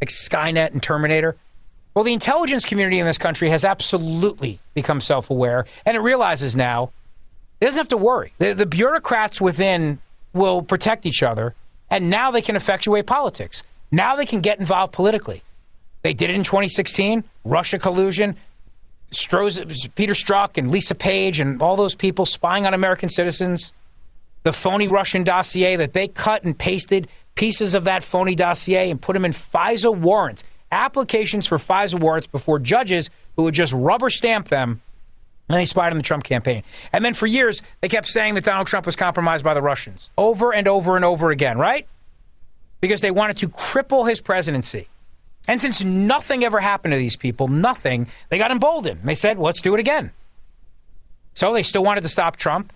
like Skynet and Terminator. Well, the intelligence community in this country has absolutely become self aware, and it realizes now it doesn't have to worry. The, the bureaucrats within will protect each other, and now they can effectuate politics. Now they can get involved politically. They did it in 2016, Russia collusion, Peter Strzok and Lisa Page and all those people spying on American citizens. The phony Russian dossier that they cut and pasted pieces of that phony dossier and put them in FISA warrants, applications for FISA warrants before judges who would just rubber stamp them and they spied on the Trump campaign. And then for years, they kept saying that Donald Trump was compromised by the Russians over and over and over again, right? Because they wanted to cripple his presidency. And since nothing ever happened to these people, nothing, they got emboldened. They said, let's do it again. So they still wanted to stop Trump.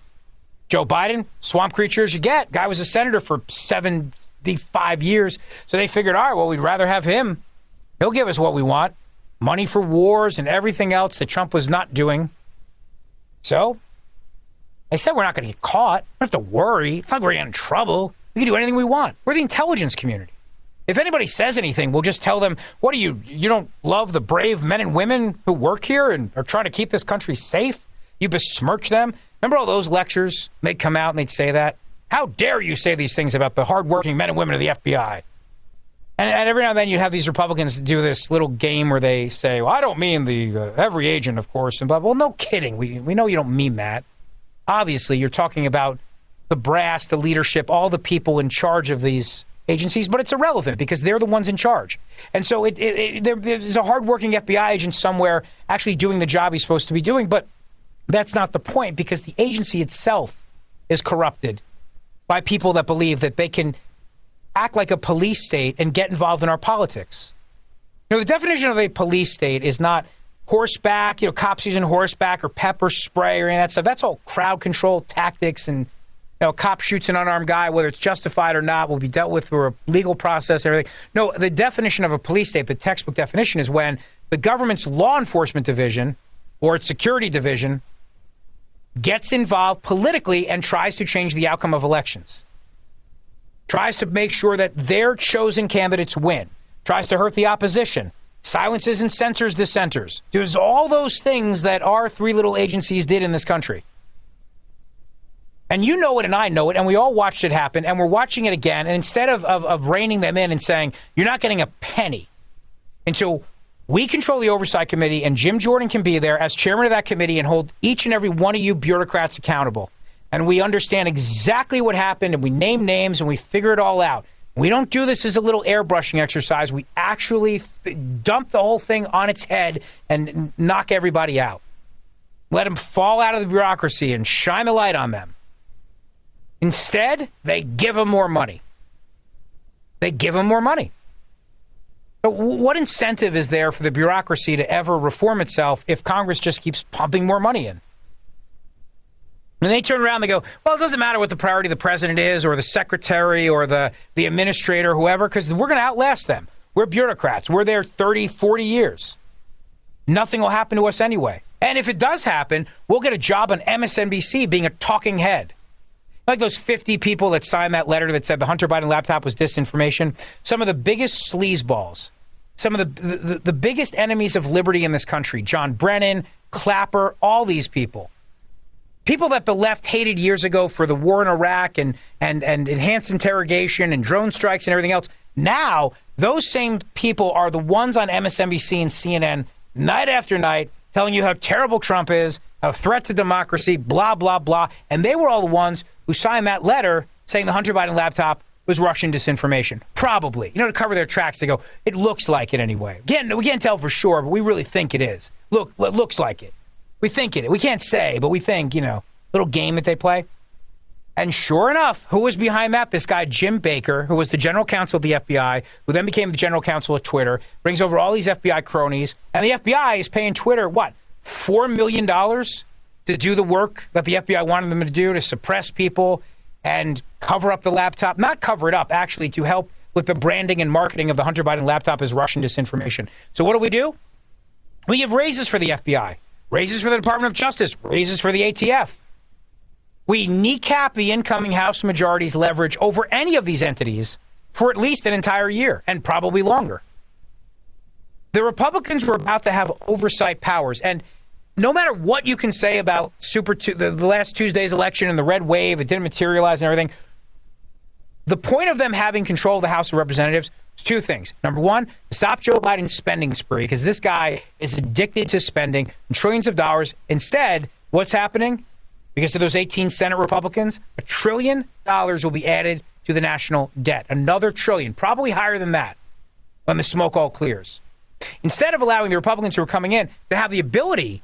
Joe Biden, swamp creature as you get. Guy was a senator for 75 years. So they figured, all right, well, we'd rather have him. He'll give us what we want money for wars and everything else that Trump was not doing. So they said we're not going to get caught. We don't have to worry. It's not like we're in trouble. We can do anything we want. We're the intelligence community. If anybody says anything, we'll just tell them, what do you, you don't love the brave men and women who work here and are trying to keep this country safe? You besmirch them? Remember all those lectures? They'd come out and they'd say that. How dare you say these things about the hardworking men and women of the FBI? And, and every now and then you'd have these Republicans do this little game where they say, well, I don't mean the uh, every agent, of course. And blah, well, no kidding. We, we know you don't mean that. Obviously, you're talking about the brass, the leadership, all the people in charge of these agencies, but it's irrelevant because they're the ones in charge. And so it, it, it, there, there's a hardworking FBI agent somewhere actually doing the job he's supposed to be doing, but that's not the point because the agency itself is corrupted by people that believe that they can act like a police state and get involved in our politics. You know, the definition of a police state is not horseback, you know, cops using horseback or pepper spray or any of that stuff. That's all crowd control tactics and you know, cop shoots an unarmed guy, whether it's justified or not, will be dealt with through a legal process and everything. No, the definition of a police state, the textbook definition, is when the government's law enforcement division or its security division gets involved politically and tries to change the outcome of elections. Tries to make sure that their chosen candidates win. Tries to hurt the opposition. Silences and censors dissenters. Does all those things that our three little agencies did in this country. And you know it, and I know it, and we all watched it happen, and we're watching it again. And instead of, of, of reining them in and saying, you're not getting a penny until we control the oversight committee and Jim Jordan can be there as chairman of that committee and hold each and every one of you bureaucrats accountable. And we understand exactly what happened, and we name names, and we figure it all out. We don't do this as a little airbrushing exercise. We actually f- dump the whole thing on its head and knock everybody out. Let them fall out of the bureaucracy and shine the light on them. Instead, they give them more money. They give them more money. But what incentive is there for the bureaucracy to ever reform itself if Congress just keeps pumping more money in? And they turn around and they go, well, it doesn't matter what the priority of the president is or the secretary or the, the administrator, whoever, because we're going to outlast them. We're bureaucrats. We're there 30, 40 years. Nothing will happen to us anyway. And if it does happen, we'll get a job on MSNBC being a talking head. Like those 50 people that signed that letter that said the Hunter Biden laptop was disinformation. Some of the biggest sleazeballs, some of the, the, the biggest enemies of liberty in this country John Brennan, Clapper, all these people people that the left hated years ago for the war in Iraq and, and, and enhanced interrogation and drone strikes and everything else, now those same people are the ones on MSNBC and CNN night after night telling you how terrible Trump is, a threat to democracy, blah, blah, blah. And they were all the ones who signed that letter saying the Hunter Biden laptop was Russian disinformation. Probably. You know, to cover their tracks, they go, it looks like it anyway. Again, we can't tell for sure, but we really think it is. Look, it looks like it. We think it. We can't say, but we think, you know, little game that they play. And sure enough, who was behind that? This guy, Jim Baker, who was the general counsel of the FBI, who then became the general counsel of Twitter, brings over all these FBI cronies. And the FBI is paying Twitter, what, $4 million to do the work that the FBI wanted them to do to suppress people and cover up the laptop? Not cover it up, actually, to help with the branding and marketing of the Hunter Biden laptop as Russian disinformation. So what do we do? We give raises for the FBI raises for the Department of Justice, raises for the ATF. We kneecap the incoming House majority's leverage over any of these entities for at least an entire year and probably longer. The Republicans were about to have oversight powers. And no matter what you can say about Super the, the last Tuesday's election and the red wave, it didn't materialize and everything. The point of them having control of the House of Representatives is two things. Number one, stop Joe Biden's spending spree because this guy is addicted to spending trillions of dollars. Instead, what's happening? Because of those 18 Senate Republicans, a trillion dollars will be added to the national debt. Another trillion, probably higher than that when the smoke all clears. Instead of allowing the Republicans who are coming in to have the ability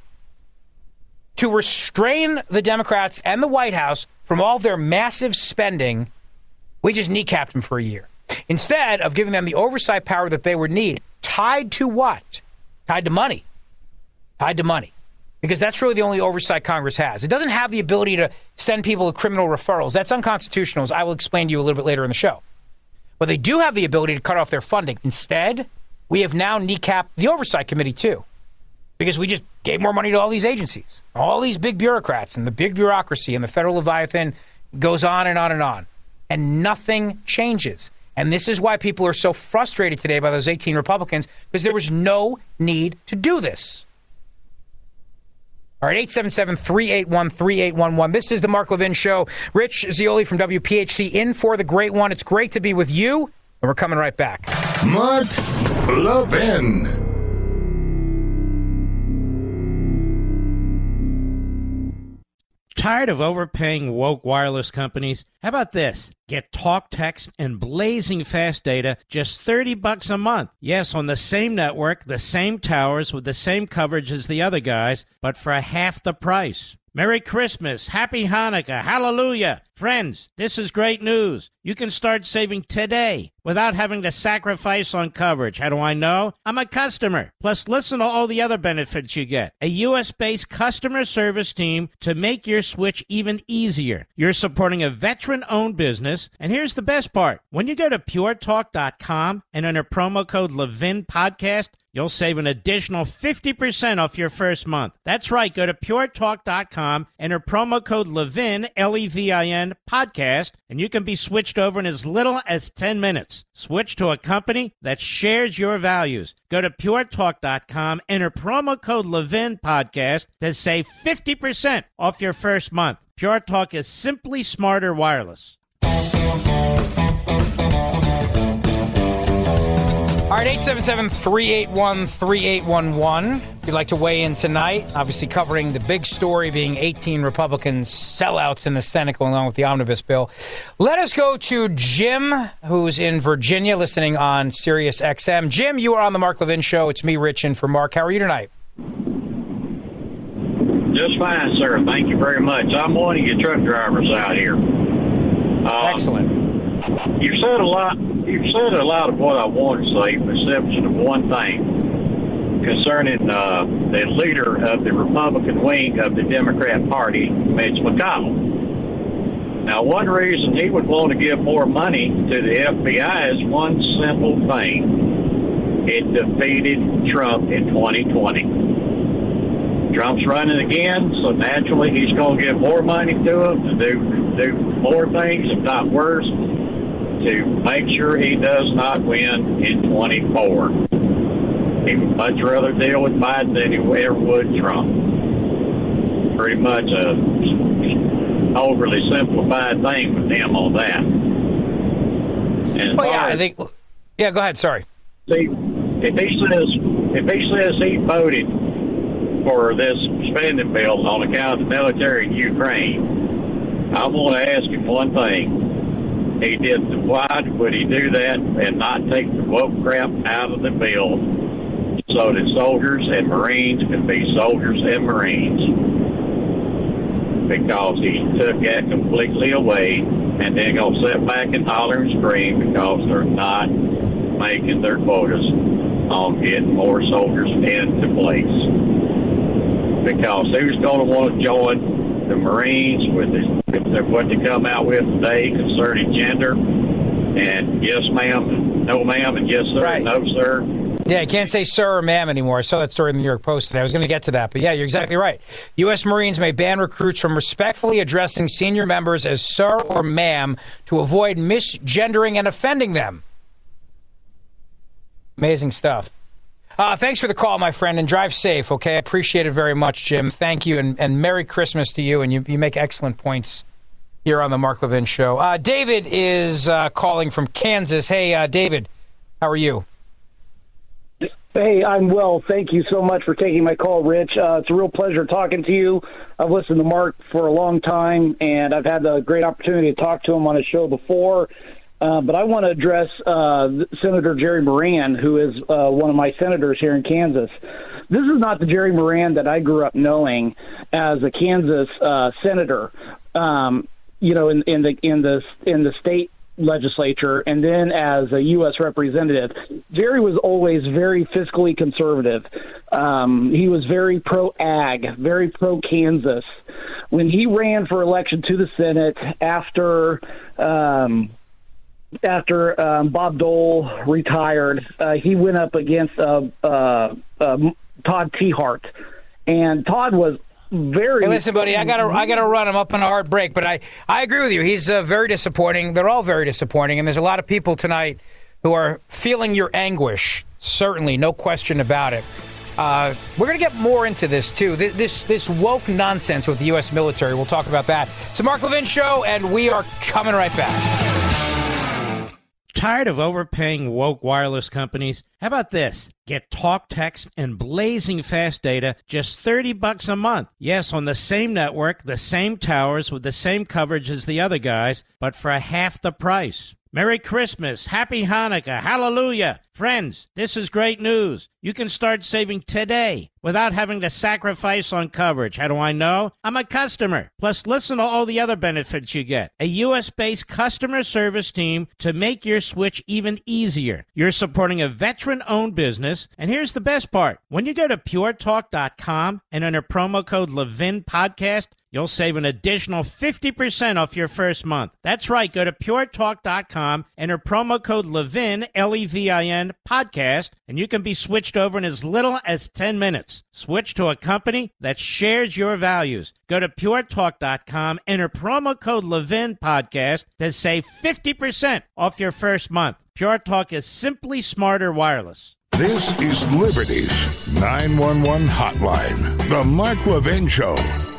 to restrain the Democrats and the White House from all their massive spending, we just kneecapped them for a year. Instead of giving them the oversight power that they would need, tied to what? Tied to money. Tied to money. Because that's really the only oversight Congress has. It doesn't have the ability to send people to criminal referrals. That's unconstitutional, as I will explain to you a little bit later in the show. But they do have the ability to cut off their funding. Instead, we have now kneecapped the oversight committee too. Because we just gave more money to all these agencies, all these big bureaucrats, and the big bureaucracy, and the federal Leviathan goes on and on and on. And nothing changes. And this is why people are so frustrated today by those 18 Republicans, because there was no need to do this. All right, 877 381 3811. This is the Mark Levin Show. Rich Zeoli from WPHT in for the great one. It's great to be with you, and we're coming right back. Mark Levin. Tired of overpaying woke wireless companies? How about this? Get talk, text, and blazing fast data just 30 bucks a month. Yes, on the same network, the same towers with the same coverage as the other guys, but for half the price. Merry Christmas, Happy Hanukkah, Hallelujah. Friends, this is great news. You can start saving today without having to sacrifice on coverage. How do I know? I'm a customer. Plus, listen to all the other benefits you get. A U.S. based customer service team to make your switch even easier. You're supporting a veteran owned business. And here's the best part when you go to puretalk.com and enter promo code Levin Podcast, You'll save an additional 50% off your first month. That's right. Go to puretalk.com, enter promo code LEVIN, L E V I N, podcast, and you can be switched over in as little as 10 minutes. Switch to a company that shares your values. Go to puretalk.com, enter promo code LEVIN, podcast to save 50% off your first month. Pure Talk is simply smarter wireless. All right, 877 381 3811. If you'd like to weigh in tonight, obviously covering the big story being 18 Republicans sellouts in the Senate going along with the omnibus bill. Let us go to Jim, who's in Virginia, listening on Sirius XM. Jim, you are on the Mark Levin Show. It's me, Rich, and for Mark. How are you tonight? Just fine, sir. Thank you very much. I'm one of your truck drivers out here. Um, Excellent. You've said a lot. You've said a lot of what I want to say, the exception of one thing concerning uh, the leader of the Republican wing of the Democrat Party, Mitch McConnell. Now, one reason he would want to give more money to the FBI is one simple thing: it defeated Trump in 2020. Trump's running again, so naturally he's going to give more money to him to do do more things, if not worse, to make sure he does not win in 24. He would much rather deal with Biden than he ever would Trump. Pretty much a overly simplified thing with him on that. And Well, yeah, I think. Yeah, go ahead. Sorry. See, if he says if he says he voted for this spending bill on account of the military in Ukraine, I want to ask him one thing. He did. Why would he do that and not take the woke crap out of the bill so that soldiers and Marines can be soldiers and Marines? Because he took that completely away, and then gonna sit back and holler and scream because they're not making their quotas on getting more soldiers into place. Because who's to want to join the Marines with, the, what they come out with today concerning gender? And yes, ma'am, no, ma'am, and yes, sir, Right. no, sir. Yeah, I can't say sir or ma'am anymore. I saw that story in the New York Post today. I was going to get to that, but yeah, you're exactly right. U.S. Marines may ban recruits from respectfully addressing senior members as sir or ma'am to avoid misgendering and offending them. Amazing stuff. Uh, thanks for the call, my friend, and drive safe, okay? I appreciate it very much, Jim. Thank you, and, and Merry Christmas to you, and you, you make excellent points here on the Mark Levin Show. Uh, David is uh, calling from Kansas. Hey, uh, David, how are you? Hey, I'm well. Thank you so much for taking my call, Rich. Uh, it's a real pleasure talking to you. I've listened to Mark for a long time, and I've had the great opportunity to talk to him on his show before. Uh, but I want to address uh, Senator Jerry Moran, who is uh, one of my senators here in Kansas. This is not the Jerry Moran that I grew up knowing as a Kansas uh, senator. Um, you know, in, in the in the in the state legislature and then as a U.S. representative, Jerry was always very fiscally conservative. Um, he was very pro ag, very pro Kansas. When he ran for election to the Senate after. Um, after um, Bob Dole retired, uh, he went up against uh, uh, uh, Todd Tiahrt, and Todd was very. Hey, listen, buddy, I gotta, I gotta run. I'm up on a hard break, but I, I agree with you. He's uh, very disappointing. They're all very disappointing, and there's a lot of people tonight who are feeling your anguish. Certainly, no question about it. Uh, we're going to get more into this too. Th- This this woke nonsense with the U.S. military. We'll talk about that. It's the Mark Levin Show, and we are coming right back. Tired of overpaying woke wireless companies? How about this? Get talk, text, and blazing fast data just 30 bucks a month. Yes, on the same network, the same towers with the same coverage as the other guys, but for half the price. Merry Christmas, Happy Hanukkah, Hallelujah. Friends, this is great news. You can start saving today without having to sacrifice on coverage. How do I know? I'm a customer. Plus, listen to all the other benefits you get. A US based customer service team to make your switch even easier. You're supporting a veteran owned business. And here's the best part when you go to puretalk.com and enter promo code Levin Podcast, You'll save an additional 50% off your first month. That's right. Go to puretalk.com, enter promo code Levin, L E V I N, podcast, and you can be switched over in as little as 10 minutes. Switch to a company that shares your values. Go to puretalk.com, enter promo code Levin, podcast to save 50% off your first month. Pure Talk is simply smarter wireless. This is Liberty's 911 hotline. The Mark Levin Show.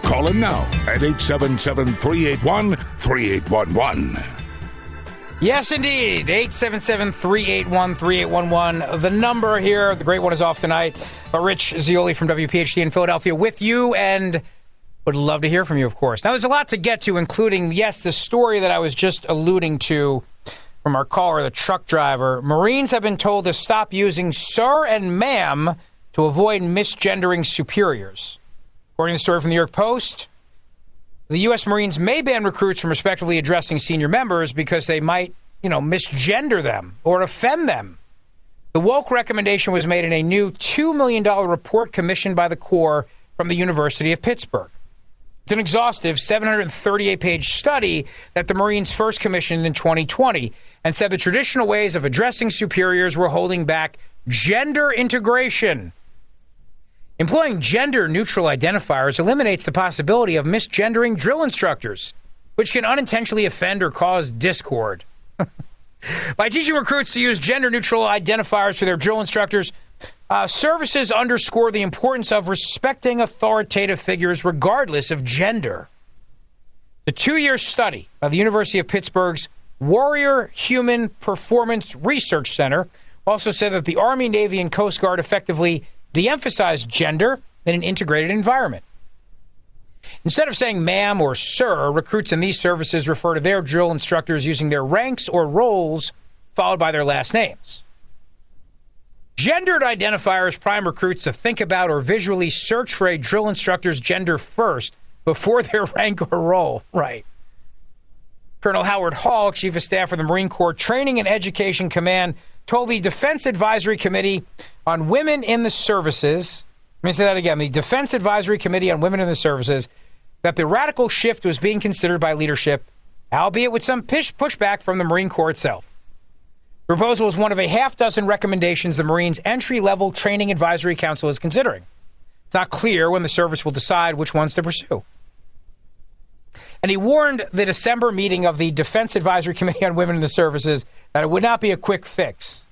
Call him now at 877 381 3811. Yes, indeed. 877 381 3811. The number here, the great one is off tonight. Uh, Rich Zeoli from WPHT in Philadelphia with you and would love to hear from you, of course. Now, there's a lot to get to, including, yes, the story that I was just alluding to from our caller, the truck driver. Marines have been told to stop using sir and ma'am to avoid misgendering superiors. According to the story from the New York Post, the U.S. Marines may ban recruits from respectively addressing senior members because they might, you know, misgender them or offend them. The woke recommendation was made in a new $2 million report commissioned by the Corps from the University of Pittsburgh. It's an exhaustive 738 page study that the Marines first commissioned in 2020 and said the traditional ways of addressing superiors were holding back gender integration. Employing gender neutral identifiers eliminates the possibility of misgendering drill instructors, which can unintentionally offend or cause discord. By teaching recruits to use gender neutral identifiers for their drill instructors, uh, services underscore the importance of respecting authoritative figures regardless of gender. The two year study by the University of Pittsburgh's Warrior Human Performance Research Center also said that the Army, Navy, and Coast Guard effectively de emphasize gender in an integrated environment. Instead of saying ma'am or sir, recruits in these services refer to their drill instructors using their ranks or roles followed by their last names. Gendered identifiers prime recruits to think about or visually search for a drill instructor's gender first before their rank or role. Right. Colonel Howard Hall, Chief of Staff for the Marine Corps Training and Education Command, told the Defense Advisory Committee on Women in the Services, let me say that again, the Defense Advisory Committee on Women in the Services, that the radical shift was being considered by leadership, albeit with some push- pushback from the Marine Corps itself. The proposal is one of a half dozen recommendations the Marines Entry Level Training Advisory Council is considering. It's not clear when the service will decide which ones to pursue. And he warned the December meeting of the Defense Advisory Committee on Women in the Services that it would not be a quick fix.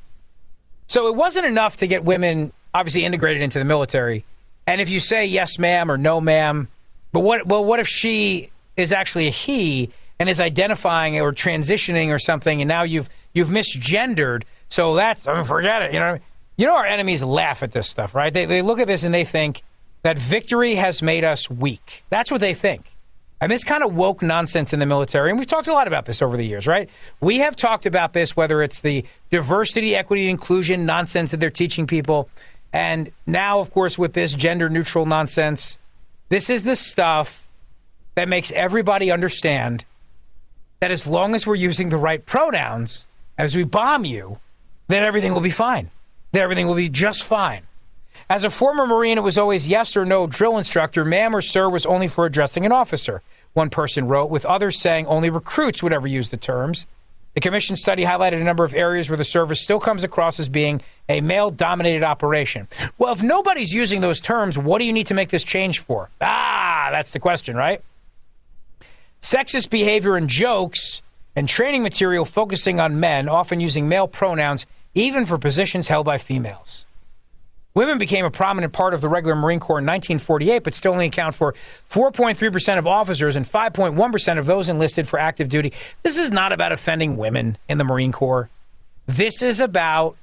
So it wasn't enough to get women obviously integrated into the military. And if you say yes, ma'am, or no, ma'am, but what? Well, what if she is actually a he and is identifying or transitioning or something, and now you've you've misgendered? So that's I mean, forget it. You know, you know our enemies laugh at this stuff, right? They they look at this and they think that victory has made us weak. That's what they think. And this kind of woke nonsense in the military, and we've talked a lot about this over the years, right? We have talked about this, whether it's the diversity, equity, inclusion nonsense that they're teaching people. And now, of course, with this gender neutral nonsense, this is the stuff that makes everybody understand that as long as we're using the right pronouns as we bomb you, then everything will be fine. That everything will be just fine. As a former Marine, it was always yes or no drill instructor. Ma'am or sir was only for addressing an officer, one person wrote, with others saying only recruits would ever use the terms. The commission study highlighted a number of areas where the service still comes across as being a male dominated operation. Well, if nobody's using those terms, what do you need to make this change for? Ah, that's the question, right? Sexist behavior and jokes and training material focusing on men, often using male pronouns, even for positions held by females. Women became a prominent part of the regular Marine Corps in 1948, but still only account for 4.3% of officers and 5.1% of those enlisted for active duty. This is not about offending women in the Marine Corps. This is about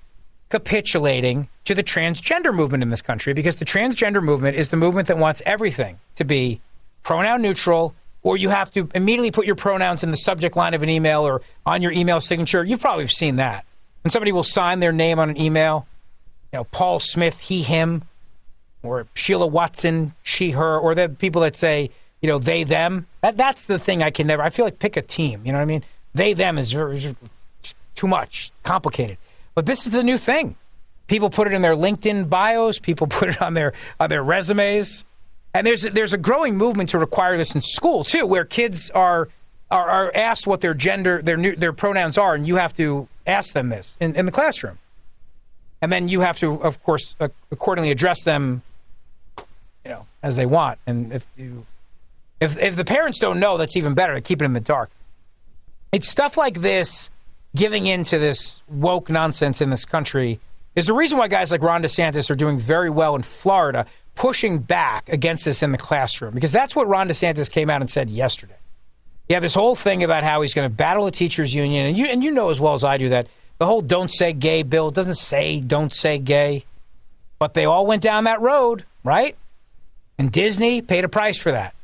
capitulating to the transgender movement in this country because the transgender movement is the movement that wants everything to be pronoun neutral, or you have to immediately put your pronouns in the subject line of an email or on your email signature. You've probably seen that. And somebody will sign their name on an email, you know, Paul Smith, he, him, or Sheila Watson, she, her, or the people that say, you know, they, them. That, that's the thing I can never, I feel like pick a team. You know what I mean? They, them is, is too much, complicated. But this is the new thing. People put it in their LinkedIn bios. People put it on their on their resumes. And there's there's a growing movement to require this in school too, where kids are are, are asked what their gender, their new, their pronouns are, and you have to ask them this in, in the classroom and then you have to, of course, uh, accordingly address them, you know, as they want. And if you, if if the parents don't know, that's even better to keep it in the dark. It's stuff like this, giving into this woke nonsense in this country, is the reason why guys like Ron DeSantis are doing very well in Florida, pushing back against this in the classroom, because that's what Ron DeSantis came out and said yesterday. Yeah, this whole thing about how he's going to battle the teachers union, and you and you know as well as I do that the whole don't say gay bill doesn't say don't say gay, but they all went down that road, right? And Disney paid a price for that.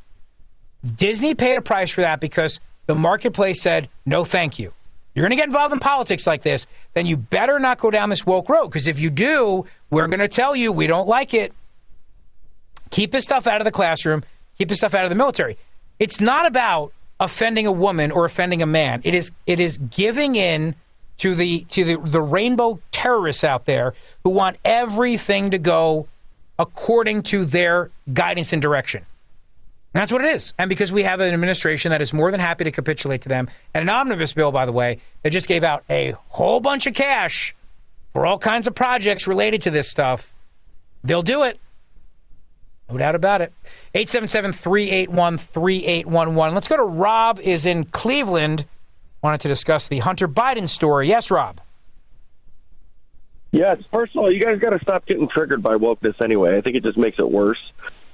Disney paid a price for that because the marketplace said, no, thank you. You're going to get involved in politics like this, then you better not go down this woke road because if you do, we're going to tell you we don't like it. Keep this stuff out of the classroom, keep this stuff out of the military. It's not about offending a woman or offending a man. It is it is giving in to the to the, the rainbow terrorists out there who want everything to go according to their guidance and direction. And that's what it is. And because we have an administration that is more than happy to capitulate to them, and an omnibus bill, by the way, that just gave out a whole bunch of cash for all kinds of projects related to this stuff, they'll do it. No doubt about it. 877 381 3811. Let's go to Rob, is in Cleveland. Wanted to discuss the Hunter Biden story. Yes, Rob. Yes, first of all, you guys got to stop getting triggered by wokeness anyway. I think it just makes it worse.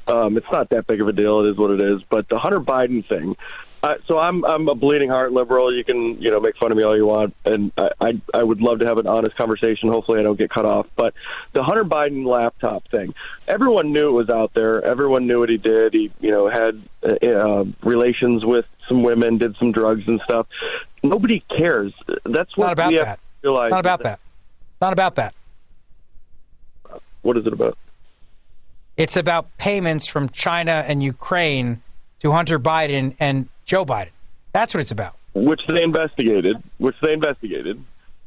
Um, it's not that big of a deal. It is what it is. But the Hunter Biden thing. Uh, so I'm I'm a bleeding heart liberal. You can you know make fun of me all you want, and I, I I would love to have an honest conversation. Hopefully, I don't get cut off. But the Hunter Biden laptop thing, everyone knew it was out there. Everyone knew what he did. He you know had uh, uh, relations with some women, did some drugs and stuff. Nobody cares. That's what not about we that. have to realize. Not about that. Not about that. What is it about? It's about payments from China and Ukraine to Hunter Biden and Joe Biden. That's what it's about. Which they investigated. Which they investigated.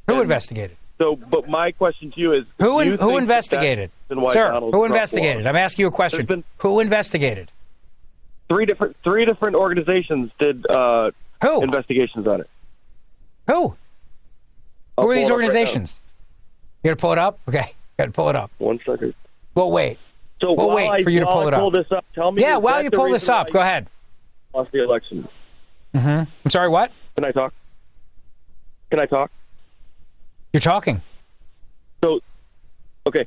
Who And investigated? So, but my question to you is: Who do you who investigated? Sir, Donald who Trump investigated? I'm asking you a question. Been- who investigated? Three different three different organizations did uh, Who? investigations on it. Who? I'll Who are these up right organizations? you got to pull it up? Okay. Got to pull it up. One second. Well, wait. So We'll wait I, for you to pull it up. pull this up, tell me. Yeah, while you pull this up, go ahead. Lost the election. Mm-hmm. I'm sorry, what? Can I talk? Can I talk? You're talking. So, okay,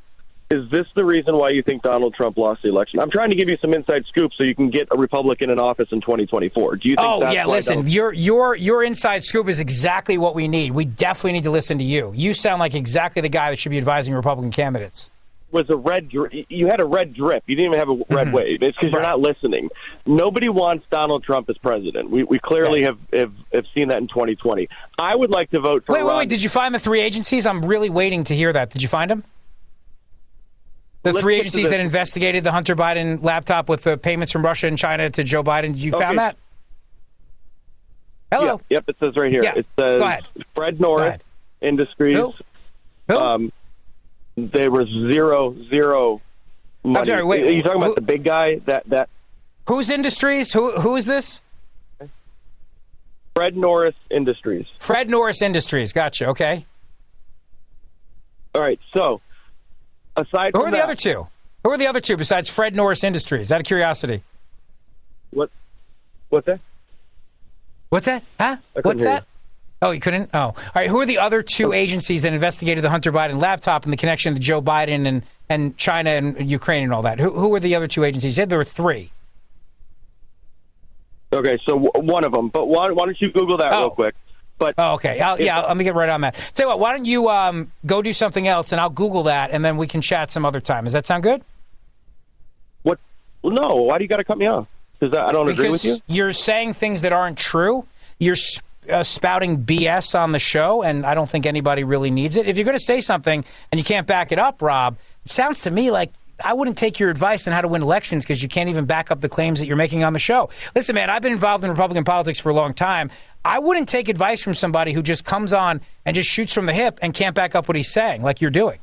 is this the reason why you think Donald Trump lost the election? I'm trying to give you some inside scoop so you can get a Republican in office in 2024. Do you think? Oh that's yeah, listen, Donald- your your your inside scoop is exactly what we need. We definitely need to listen to you. You sound like exactly the guy that should be advising Republican candidates. was a red. Dri- you had a red drip. You didn't even have a red wave. It's because you're Mm-hmm. Not listening. Nobody wants Donald Trump as president. We we clearly Yeah. have, have have seen that in 2020. I would like to vote for. Wait, wait, wait. Did you find the three agencies? I'm really waiting to hear that. Did you find them? The Let's three agencies the- that investigated the Hunter Biden laptop with the payments from Russia and China to Joe Biden. Did you Okay. found that? Hello. Yeah, yep, it says right here. Yeah. It says. Fred Norris. Industries. Who? Who? Um, there was zero zero money. sorry, wait, Are you talking who- about the big guy? That that Whose industries? Who who is this? Fred Norris Industries. Fred Norris Industries. Gotcha. Okay. All right. So aside Who from are the that, other two? Who are the other two besides Fred Norris Industries? Out of curiosity. what what's that? What's that? Huh? What's that? Oh, you couldn't? Oh. All right. Who are the other two oh. agencies that investigated the Hunter Biden laptop and the connection to Joe Biden and, and China and Ukraine and all that? Who, who were the other two agencies? You said there were three. Okay, so w- one of them. But why, why don't you Google that Oh. real quick? But Oh, okay. I'll, yeah, let me get right on that. Tell you what, why don't you um, go do something else and I'll Google that and then we can chat some other time. Does that sound good? what? Well, no. Why do you got to cut me off? Because I don't agree with you. you. are saying things that aren't true. You're sp- uh, spouting BS on the show, and I don't think anybody really needs it. If you're going to say something and you can't back it up, Rob, it sounds to me like I wouldn't take your advice on how to win elections because you can't even back up the claims that you're making on the show. Listen, man, I've been involved in Republican politics for a long time. I wouldn't take advice from somebody who just comes on and just shoots from the hip and can't back up what he's saying, like you're doing.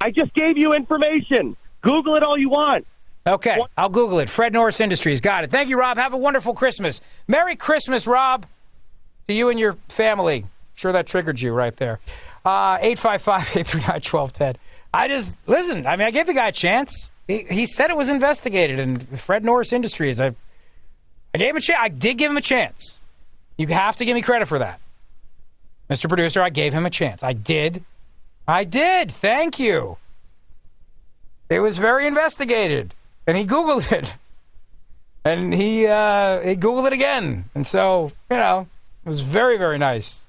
I just gave you information. Google it all you want. Okay, I'll Google it. Fred Norris Industries. Got it. Thank you, Rob. Have a wonderful Christmas. Merry Christmas, Rob, to you and your family. Sure, that triggered you right there. Uh, 855 839 1210. I just, listen, I mean, I gave the guy a chance. He, he said it was investigated, and Fred Norris Industries, I, I gave him a chance. I did give him a chance. You have to give me credit for that. Mr. Producer, I gave him a chance. I did. I did. Thank you. It was very investigated, and he Googled it, and he uh, he Googled it again, and so you know it was very very nice.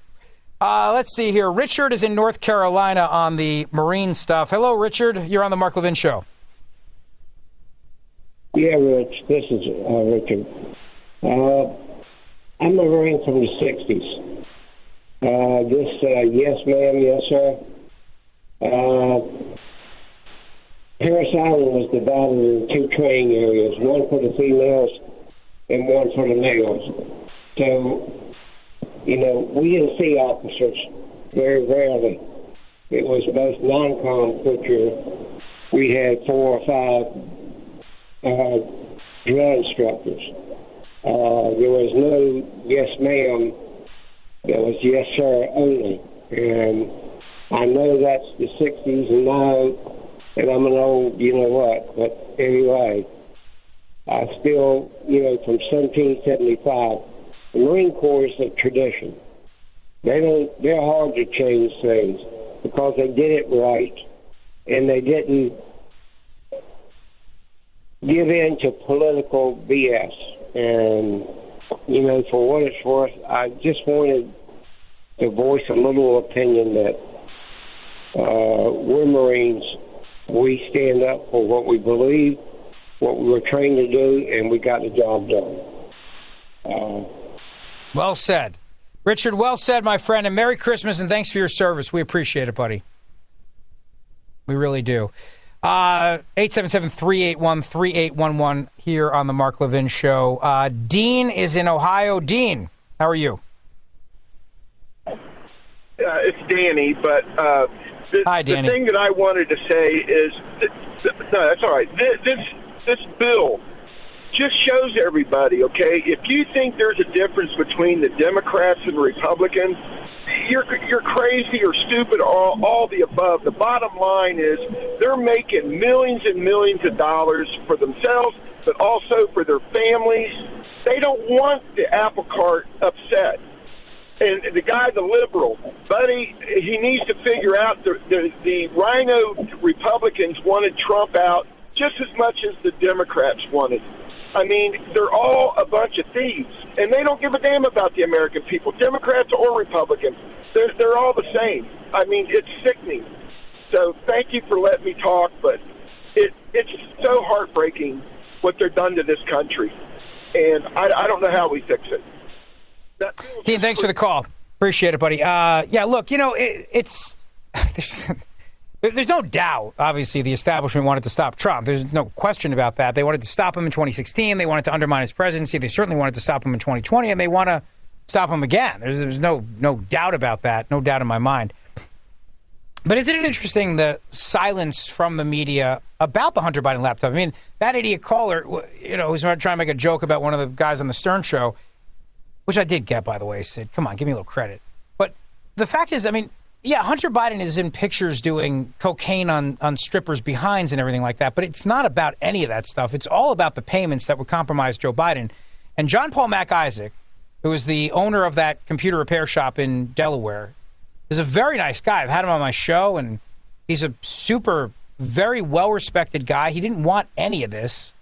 Uh, let's see here. Richard is in North Carolina on the marine stuff. Hello, Richard. You're on the Mark Levin show. Yeah, Rich. This is uh, Richard. Uh, I'm a Marine from the 60s. Uh, this, uh, yes, ma'am, yes, sir. Uh, Parris Island was divided into two training areas, one for the females and one for the males. So, you know, we didn't see officers very rarely. It was both non-com, which we had four or five uh, drill instructors. Uh, there was no yes ma'am. There was yes sir only. And I know that's the 60s and now, and I'm an old, you know what, but anyway, I still, you know, from 1775, the Marine Corps is a tradition. They don't, they're hard to change things because they did it right and they didn't give in to political BS. And, you know, for what it's worth, I just wanted to voice a little opinion that uh, we're Marines. We stand up for what we believe, what we were trained to do, and we got the job done. Uh, well said. Richard, well said, my friend, and Merry Christmas and thanks for your service. We appreciate it, buddy. We really do. Uh, 877-381-3811 here on the Mark Levin Show. Uh, Dean is in Ohio. Dean, how are you? Uh, it's Danny, but uh, the, Hi, Danny. the thing that I wanted to say is, no, that's all right. This, this this bill just shows everybody, okay? If you think there's a difference between the Democrats and Republicans, you're you're crazy or stupid or all, all the above. The bottom line is they're making millions and millions of dollars for themselves, but also for their families. They don't want the apple cart upset. And the guy, the liberal, buddy, he needs to figure out the the, the rhino Republicans wanted Trump out just as much as the Democrats wanted. I mean, they're all a bunch of thieves, and they don't give a damn about the American people, Democrats or Republicans. They're, they're all the same. I mean, it's sickening. So thank you for letting me talk, but it it's so heartbreaking what they're done to this country, and I, I don't know how we fix it. Dean, thanks for the call. Appreciate it, buddy. Uh, yeah, look, you know, it, it's. There's no doubt, obviously, the establishment wanted to stop Trump. There's no question about that. They wanted to stop him in 2016. They wanted to undermine his presidency. They certainly wanted to stop him in 2020, and they want to stop him again. There's, there's no no doubt about that. No doubt in my mind. But isn't it interesting the silence from the media about the Hunter Biden laptop? I mean, that idiot caller, you know, who's trying to make a joke about one of the guys on the Stern show, which I did get, by the way, Sid. come on, give me a little credit. But the fact is, I mean, yeah, Hunter Biden is in pictures doing cocaine on, on strippers' behinds and everything like that, but it's not about any of that stuff. It's all about the payments that would compromise Joe Biden. And John Paul Mac Isaac, who is the owner of that computer repair shop in Delaware, is a very nice guy. I've had him on my show, and he's a super, very well respected guy. He didn't want any of this.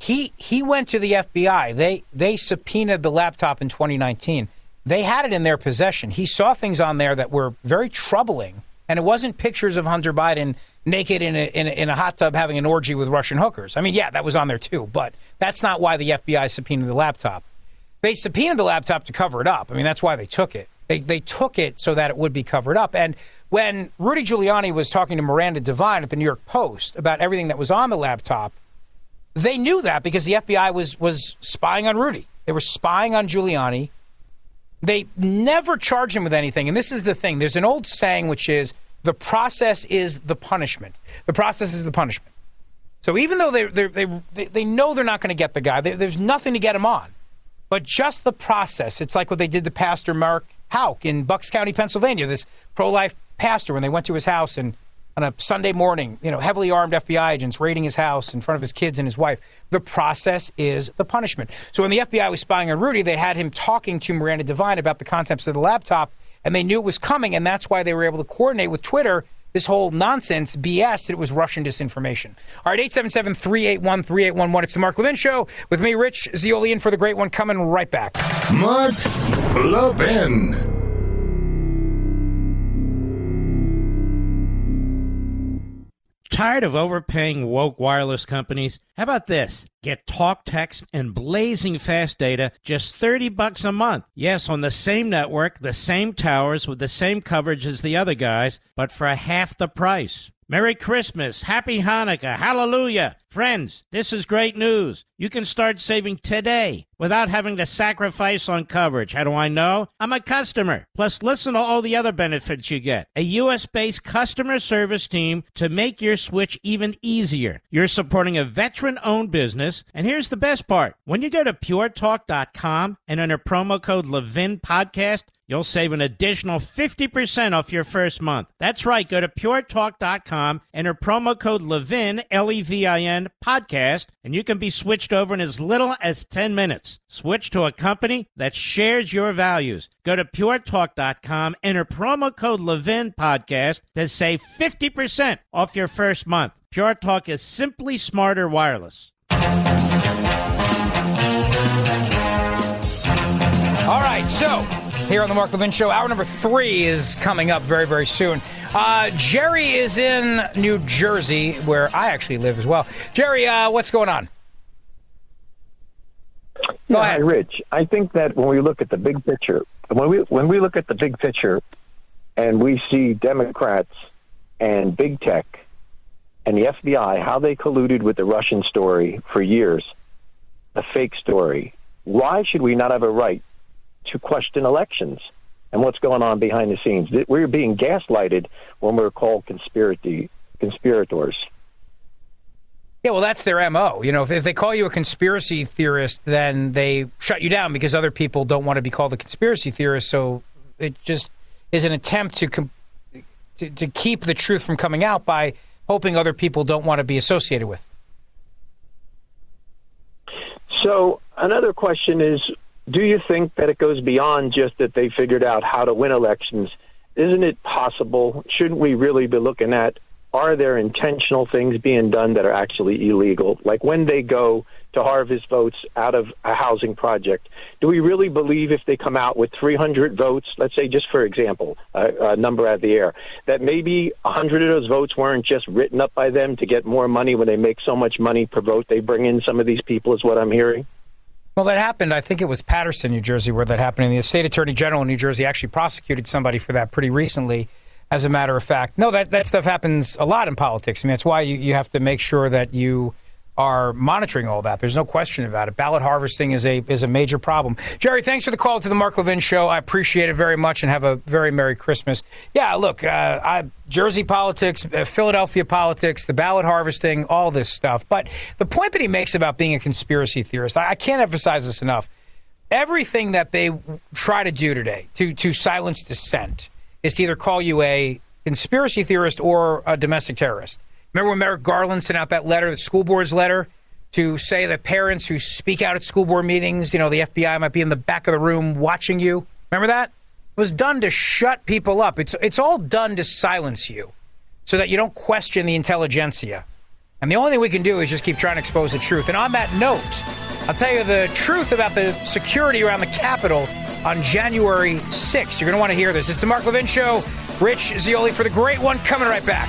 He he went to the FBI. They they subpoenaed the laptop in 2019. They had it in their possession. He saw things on there that were very troubling, and it wasn't pictures of Hunter Biden naked in a, in a, in a hot tub having an orgy with Russian hookers. I mean, yeah, that was on there too, but that's not why the FBI subpoenaed the laptop. They subpoenaed the laptop to cover it up. I mean, that's why they took it. They, they took it so that it would be covered up. And when Rudy Giuliani was talking to Miranda Devine at the New York Post about everything that was on the laptop, they knew that because the FBI was was spying on Rudy. They were spying on Giuliani. They never charge him with anything. And this is the thing. There's an old saying which is the process is the punishment. The process is the punishment. So even though they they they they know they're not going to get the guy, they, there's nothing to get him on. But just the process. It's like what they did to Pastor Mark Houck in Bucks County, Pennsylvania. This pro-life pastor when they went to his house and on a Sunday morning, you know, heavily armed FBI agents raiding his house in front of his kids and his wife. The process is the punishment. So when the FBI was spying on Rudy, they had him talking to Miranda Devine about the contents of the laptop, and they knew it was coming, and that's why they were able to coordinate with Twitter this whole nonsense BS that it was Russian disinformation. All right, 877 381 3811. It's the Mark Levin Show with me, Rich Zeoli, in for the great one, coming right back. Mark Levin. Tired of overpaying woke wireless companies? How about this? Get talk, text, and blazing fast data just 30 bucks a month. Yes, on the same network, the same towers with the same coverage as the other guys, but for half the price. Merry Christmas, Happy Hanukkah, Hallelujah. Friends, this is great news. You can start saving today without having to sacrifice on coverage. How do I know? I'm a customer. Plus, listen to all the other benefits you get. A U.S. based customer service team to make your switch even easier. You're supporting a veteran owned business. And here's the best part when you go to puretalk.com and enter promo code Levin Podcast, You'll save an additional 50% off your first month. That's right. Go to puretalk.com, and enter promo code LEVIN, L E V I N, podcast, and you can be switched over in as little as 10 minutes. Switch to a company that shares your values. Go to puretalk.com, enter promo code LEVIN, podcast to save 50% off your first month. Pure Talk is simply smarter wireless. All right, so here on the Mark Levin Show, hour number three is coming up very, very soon. Uh, Jerry is in New Jersey, where I actually live as well. Jerry, uh, what's going on? Go yeah, ahead. Hi, Rich. I think that when we look at the big picture, when we when we look at the big picture, and we see Democrats and big tech and the FBI how they colluded with the Russian story for years, a fake story. Why should we not have a right to question elections and what's going on behind the scenes. We're being gaslighted when we're called conspiracy conspirators. Yeah, well, that's their MO. You know, if, if, they call you a conspiracy theorist, then they shut you down because other people don't want to be called a conspiracy theorist. So it just is an attempt to, com- to, to keep the truth from coming out by hoping other people don't want to be associated with. So another question is do you think that it goes beyond just that they figured out how to win elections? Isn't it possible? Shouldn't we really be looking at are there intentional things being done that are actually illegal? Like when they go to harvest votes out of a housing project, do we really believe if they come out with 300 votes, let's say just for example, a, a number out of the air, that maybe 100 of those votes weren't just written up by them to get more money when they make so much money per vote they bring in some of these people, is what I'm hearing? Well, that happened. I think it was Paterson, New Jersey, where that happened. And the state attorney general in New Jersey actually prosecuted somebody for that pretty recently. As a matter of fact, no, that that stuff happens a lot in politics. I mean, that's why you, you have to make sure that you are monitoring all that. There's no question about it. Ballot harvesting is a is a major problem. Jerry, thanks for the call to the Mark Levin Show. I appreciate it very much, and have a very merry Christmas. Yeah, look, uh, I, Jersey politics, uh, Philadelphia politics, the ballot harvesting, all this stuff. But the point that he makes about being a conspiracy theorist, I, I can't emphasize this enough. Everything that they try to do today to to silence dissent is to either call you a conspiracy theorist or a domestic terrorist. Remember when Merrick Garland sent out that letter, the school board's letter, to say that parents who speak out at school board meetings, you know, the FBI might be in the back of the room watching you? Remember that? It was done to shut people up. It's, it's all done to silence you so that you don't question the intelligentsia. And the only thing we can do is just keep trying to expose the truth. And on that note, I'll tell you the truth about the security around the Capitol on January 6th. You're going to want to hear this. It's the Mark Levin Show. Rich Zeoli for the great one coming right back.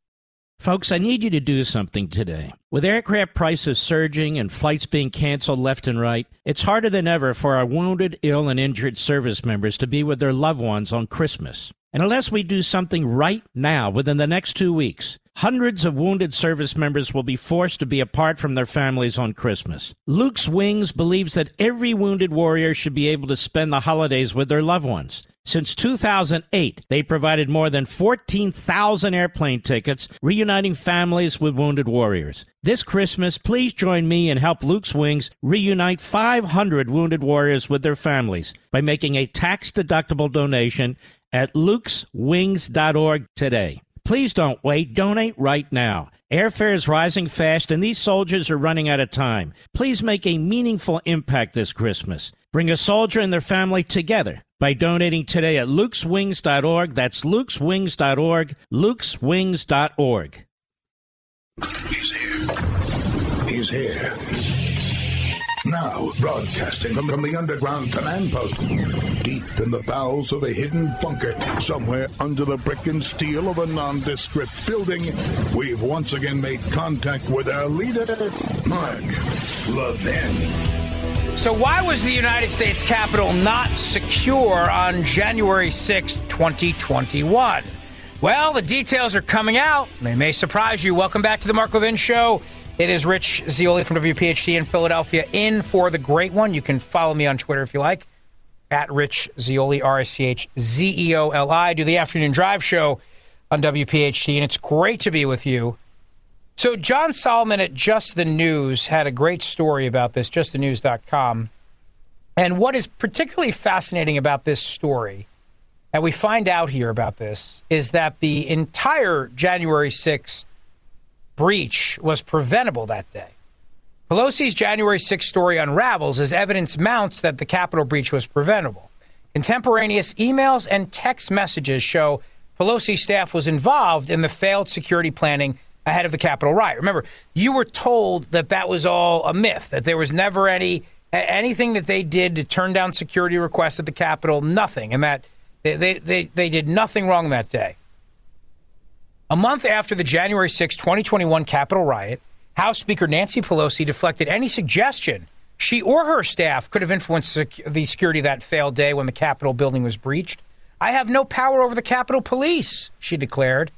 Folks, I need you to do something today. With aircraft prices surging and flights being canceled left and right, it's harder than ever for our wounded, ill, and injured service members to be with their loved ones on Christmas. And unless we do something right now within the next two weeks, hundreds of wounded service members will be forced to be apart from their families on Christmas. Luke's Wings believes that every wounded warrior should be able to spend the holidays with their loved ones. Since 2008, they provided more than 14,000 airplane tickets, reuniting families with wounded warriors. This Christmas, please join me and help Luke's Wings reunite 500 wounded warriors with their families by making a tax-deductible donation at lukeswings.org today. Please don't wait. Donate right now. Airfare is rising fast, and these soldiers are running out of time. Please make a meaningful impact this Christmas. Bring a soldier and their family together by donating today at lukeswings.org. That's lukeswings.org. lukeswings.org. He's here. He's here. Now, broadcasting from, the underground command post, deep in the bowels of a hidden bunker, somewhere under the brick and steel of a nondescript building, we've once again made contact with our leader, Mark Levin. So, why was the United States Capitol not secure on January 6, 2021? Well, the details are coming out. They may surprise you. Welcome back to the Mark Levin Show. It is Rich Zeoli from WPHT in Philadelphia in for the great one. You can follow me on Twitter if you like, at Rich Zeoli, R I C H Z E O L I. Do the afternoon drive show on WPHT, and it's great to be with you. So, John Solomon at Just the News had a great story about this, justthenews.com. And what is particularly fascinating about this story, and we find out here about this, is that the entire January 6th breach was preventable that day. Pelosi's January 6 story unravels as evidence mounts that the Capitol breach was preventable. Contemporaneous emails and text messages show Pelosi's staff was involved in the failed security planning ahead of the Capitol riot. Remember, you were told that that was all a myth, that there was never any anything that they did to turn down security requests at the Capitol, nothing, and that they, they, they, they did nothing wrong that day. A month after the January 6, 2021 Capitol riot, House Speaker Nancy Pelosi deflected any suggestion she or her staff could have influenced the security that failed day when the Capitol building was breached. I have no power over the Capitol Police, she declared.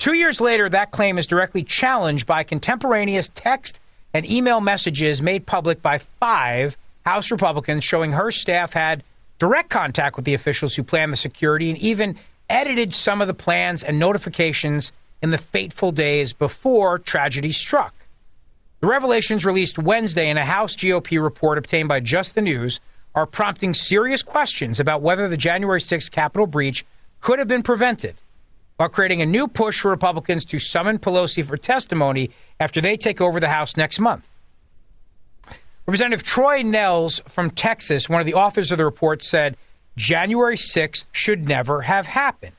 Two years later, that claim is directly challenged by contemporaneous text and email messages made public by five House Republicans showing her staff had direct contact with the officials who planned the security and even edited some of the plans and notifications in the fateful days before tragedy struck. The revelations released Wednesday in a House GOP report obtained by Just the News are prompting serious questions about whether the January 6th Capitol breach could have been prevented, while creating a new push for Republicans to summon Pelosi for testimony after they take over the House next month. Representative Troy Nehls from Texas, one of the authors of the report, said January 6th should never have happened.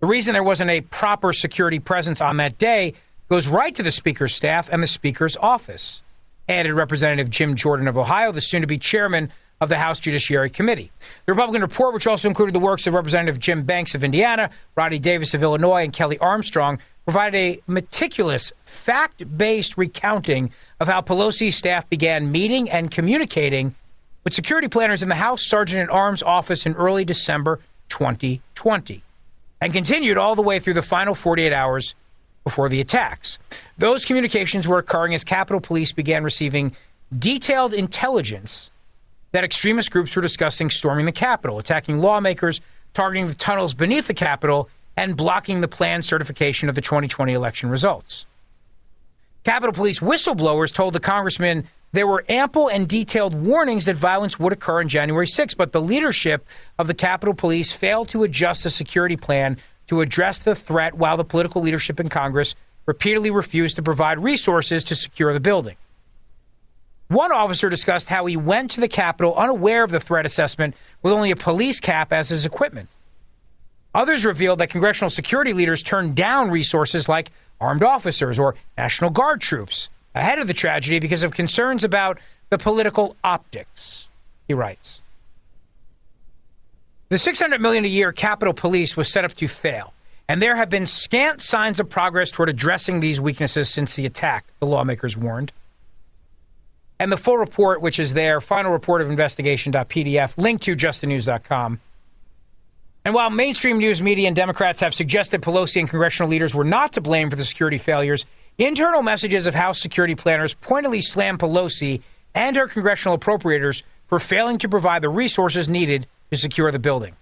The reason there wasn't a proper security presence on that day goes right to the Speaker's staff and the Speaker's office, added Representative Jim Jordan of Ohio, the soon to be chairman of the House Judiciary Committee. The Republican report, which also included the works of Representative Jim Banks of Indiana, Rodney Davis of Illinois, and Kelly Armstrong, provided a meticulous, fact based recounting of how Pelosi's staff began meeting and communicating with security planners in the House Sergeant at Arms office in early December 2020 and continued all the way through the final 48 hours before the attacks. Those communications were occurring as Capitol Police began receiving detailed intelligence that extremist groups were discussing storming the Capitol, attacking lawmakers, targeting the tunnels beneath the Capitol, and blocking the planned certification of the 2020 election results. Capitol Police whistleblowers told the congressman there were ample and detailed warnings that violence would occur on January 6, but the leadership of the Capitol Police failed to adjust the security plan to address the threat while the political leadership in Congress repeatedly refused to provide resources to secure the building. One officer discussed how he went to the Capitol unaware of the threat assessment with only a police cap as his equipment. Others revealed that congressional security leaders turned down resources like armed officers or National Guard troops ahead of the tragedy because of concerns about the political optics, he writes. The 600 million a year Capitol Police was set up to fail, and there have been scant signs of progress toward addressing these weaknesses since the attack, the lawmakers warned. And the full report, which is there, final report of investigation.pdf, linked to justthenews.com. And while mainstream news media and Democrats have suggested Pelosi and congressional leaders were not to blame for the security failures, Internal messages of House security planners pointedly slam Pelosi and her congressional appropriators for failing to provide the resources needed to secure the building.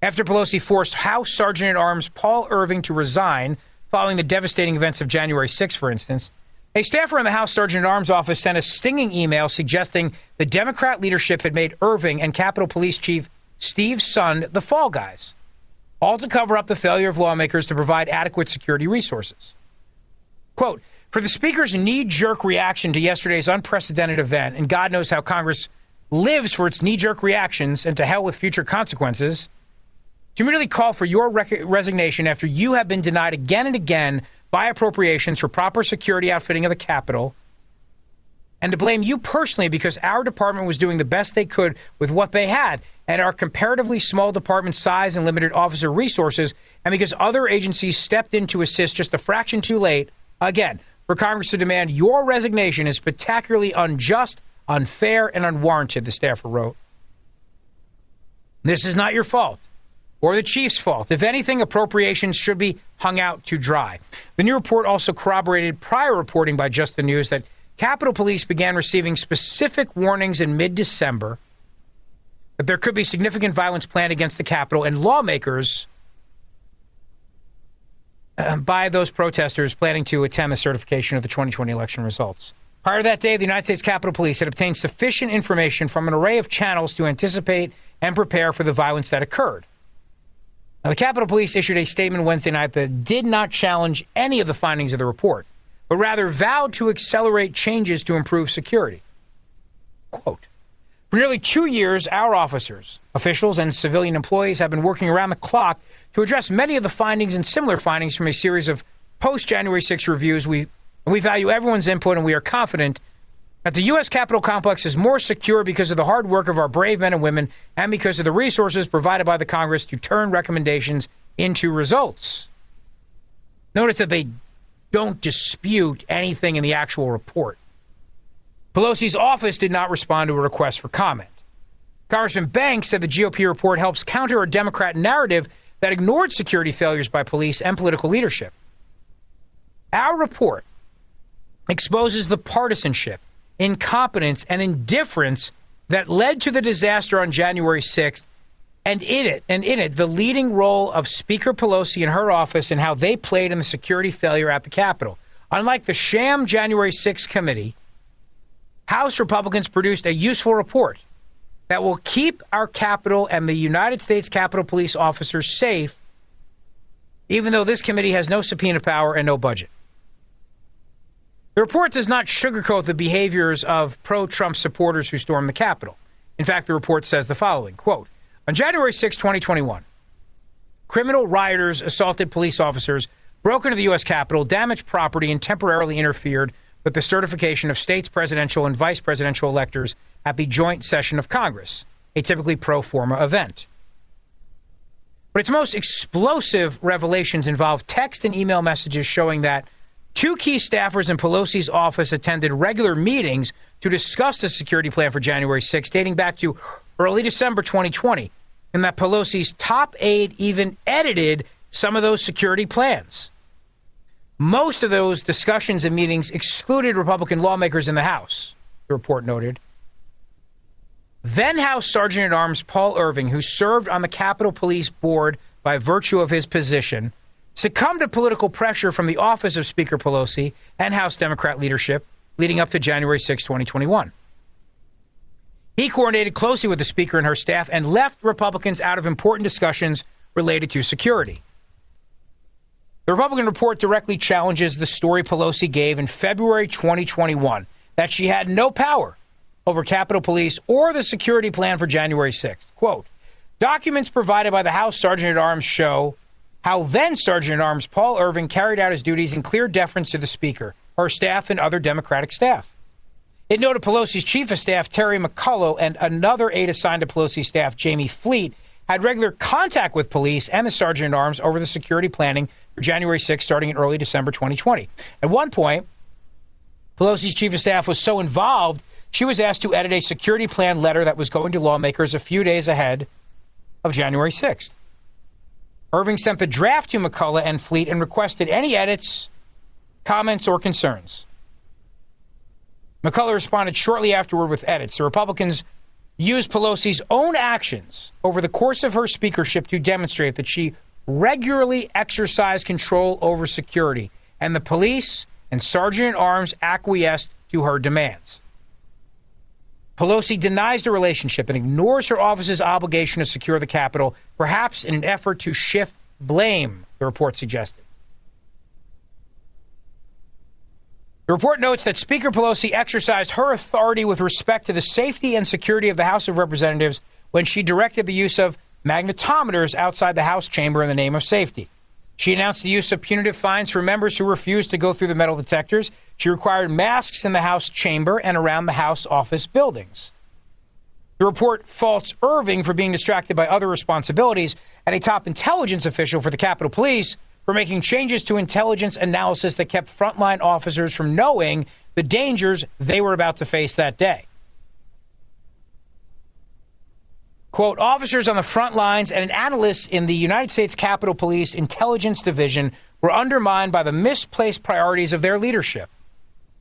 after Pelosi forced House Sergeant at Arms Paul Irving to resign following the devastating events of January 6, for instance. A staffer in the House Sergeant at Arms office sent a stinging email suggesting the Democrat leadership had made Irving and Capitol Police Chief Steve Sund the fall guys, all to cover up the failure of lawmakers to provide adequate security resources. Quote, for the Speaker's knee jerk reaction to yesterday's unprecedented event, and God knows how Congress lives for its knee jerk reactions and to hell with future consequences, to immediately call for your rec- resignation after you have been denied again and again by appropriations for proper security outfitting of the Capitol, and to blame you personally because our department was doing the best they could with what they had and our comparatively small department size and limited officer resources, and because other agencies stepped in to assist just a fraction too late, again, for Congress to demand your resignation is spectacularly unjust, unfair, and unwarranted, the staffer wrote. This is not your fault or the chief's fault. If anything, appropriations should be hung out to dry. The new report also corroborated prior reporting by Just the News that Capitol Police began receiving specific warnings in mid December that there could be significant violence planned against the Capitol, and lawmakers uh, by those protesters planning to attend the certification of the 2020 election results. Prior to that day, the United States Capitol Police had obtained sufficient information from an array of channels to anticipate and prepare for the violence that occurred. Now, the Capitol Police issued a statement Wednesday night that did not challenge any of the findings of the report, but rather vowed to accelerate changes to improve security. Quote For nearly two years, our officers, officials, and civilian employees have been working around the clock to address many of the findings and similar findings from a series of post January 6 reviews. We, we value everyone's input, and we are confident that the U.S. Capitol complex is more secure because of the hard work of our brave men and women and because of the resources provided by the Congress to turn recommendations into results. Notice that they don't dispute anything in the actual report. Pelosi's office did not respond to a request for comment. Congressman Banks said the GOP report helps counter a Democrat narrative that ignored security failures by police and political leadership. Our report exposes the partisanship incompetence, and indifference that led to the disaster on January 6th. And in it, and in it, the leading role of Speaker Pelosi and her office and how they played in the security failure at the Capitol. Unlike the sham January 6th committee, House Republicans produced a useful report that will keep our Capitol and the United States Capitol Police officers safe, even though this committee has no subpoena power and no budget. The report does not sugarcoat the behaviors of pro Trump supporters who stormed the Capitol. In fact, the report says the following quote, On January 6, 2021, criminal rioters assaulted police officers, broke into the U.S. Capitol, damaged property, and temporarily interfered with the certification of states' presidential and vice presidential electors at the joint session of Congress, a typically pro forma event. But its most explosive revelations involve text and email messages showing that Two key staffers in Pelosi's office attended regular meetings to discuss the security plan for January 6, dating back to early December 2020, and that Pelosi's top aide even edited some of those security plans. Most of those discussions and meetings excluded Republican lawmakers in the House, the report noted. Then House Sergeant at Arms Paul Irving, who served on the Capitol Police Board by virtue of his position, succumbed to political pressure from the office of Speaker Pelosi and House Democrat leadership leading up to January 6, 2021. He coordinated closely with the Speaker and her staff and left Republicans out of important discussions related to security. The Republican report directly challenges the story Pelosi gave in February 2021 that she had no power over Capitol Police or the security plan for January 6th. Quote, documents provided by the House Sergeant at Arms show how then Sergeant at Arms Paul Irving carried out his duties in clear deference to the Speaker, her staff, and other Democratic staff. It noted Pelosi's chief of staff, Terri McCullough, and another aide assigned to Pelosi's staff, Jamie Fleet, had regular contact with police and the Sergeant at Arms over the security planning for January 6, starting in early December 2020. At one point, Pelosi's chief of staff was so involved, she was asked to edit a security plan letter that was going to lawmakers a few days ahead of January 6th. Irving sent the draft to McCullough and Fleet and requested any edits, comments, or concerns. McCullough responded shortly afterward with edits. The Republicans used Pelosi's own actions over the course of her speakership to demonstrate that she regularly exercised control over security, and the police and Sergeant at Arms acquiesced to her demands. Pelosi denies the relationship and ignores her office's obligation to secure the Capitol, perhaps in an effort to shift blame, the report suggested. The report notes that Speaker Pelosi exercised her authority with respect to the safety and security of the House of Representatives when she directed the use of magnetometers outside the House chamber in the name of safety. She announced the use of punitive fines for members who refused to go through the metal detectors. She required masks in the House chamber and around the House office buildings. The report faults Irving for being distracted by other responsibilities and a top intelligence official for the Capitol Police for making changes to intelligence analysis that kept frontline officers from knowing the dangers they were about to face that day. Quote, officers on the front lines and analysts in the United States Capitol Police Intelligence Division were undermined by the misplaced priorities of their leadership.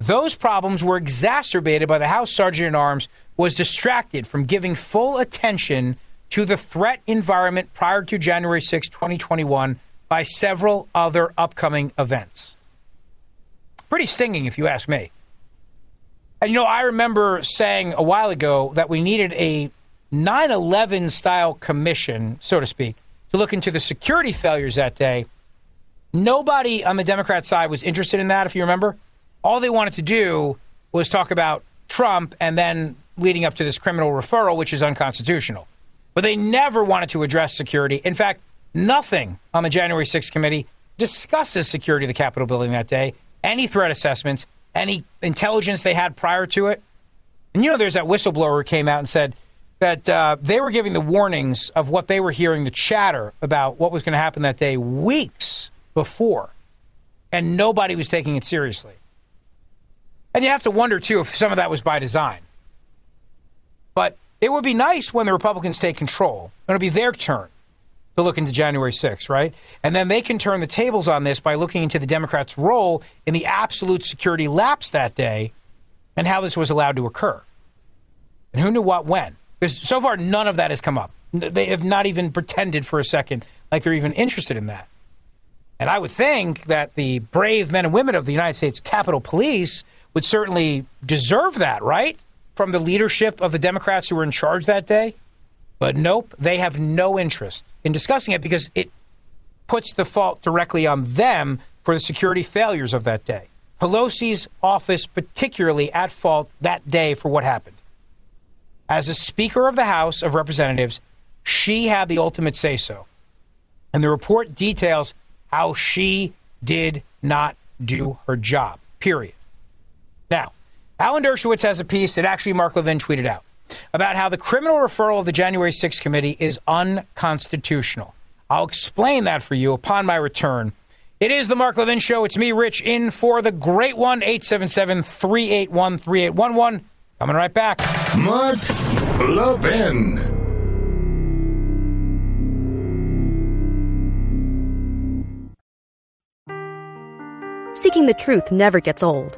Those problems were exacerbated by the House Sergeant at Arms was distracted from giving full attention to the threat environment prior to January 6, 2021 by several other upcoming events. Pretty stinging, if you ask me. And you know, I remember saying a while ago that we needed a 9 11 style commission, so to speak, to look into the security failures that day. Nobody on the Democrat side was interested in that, if you remember. All they wanted to do was talk about Trump and then leading up to this criminal referral, which is unconstitutional. But they never wanted to address security. In fact, nothing on the January 6th committee discusses security of the Capitol building that day, any threat assessments, any intelligence they had prior to it. And you know, there's that whistleblower who came out and said, that uh, they were giving the warnings of what they were hearing, the chatter about what was going to happen that day weeks before, and nobody was taking it seriously. And you have to wonder, too, if some of that was by design. But it would be nice when the Republicans take control. It'll be their turn to look into January 6th, right? And then they can turn the tables on this by looking into the Democrats' role in the absolute security lapse that day and how this was allowed to occur. And who knew what when. Because so far, none of that has come up. They have not even pretended for a second like they're even interested in that. And I would think that the brave men and women of the United States Capitol Police would certainly deserve that, right? From the leadership of the Democrats who were in charge that day. But nope, they have no interest in discussing it because it puts the fault directly on them for the security failures of that day. Pelosi's office, particularly at fault that day for what happened as a Speaker of the House of Representatives, she had the ultimate say so. And the report details how she did not do her job, period. Now, Alan Dershowitz has a piece that actually Mark Levin tweeted out about how the criminal referral of the January 6th committee is unconstitutional. I'll explain that for you upon my return. It is the Mark Levin Show. It's me, Rich, in for the great one, 877 381 3811. Coming right back. Mark Levin. Seeking the truth never gets old.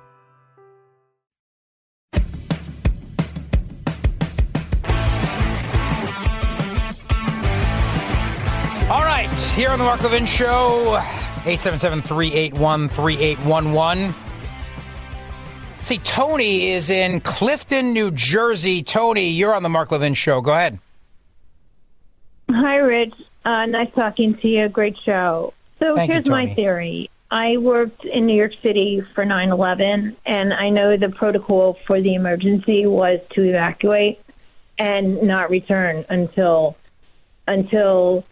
Here on the Mark Levin Show, 877 381 3811. See, Tony is in Clifton, New Jersey. Tony, you're on the Mark Levin Show. Go ahead. Hi, Rich. Uh, nice talking to you. Great show. So Thank you, here's my theory. I worked in New York City for 9 11, and I know the protocol for the emergency was to evacuate and not return until, until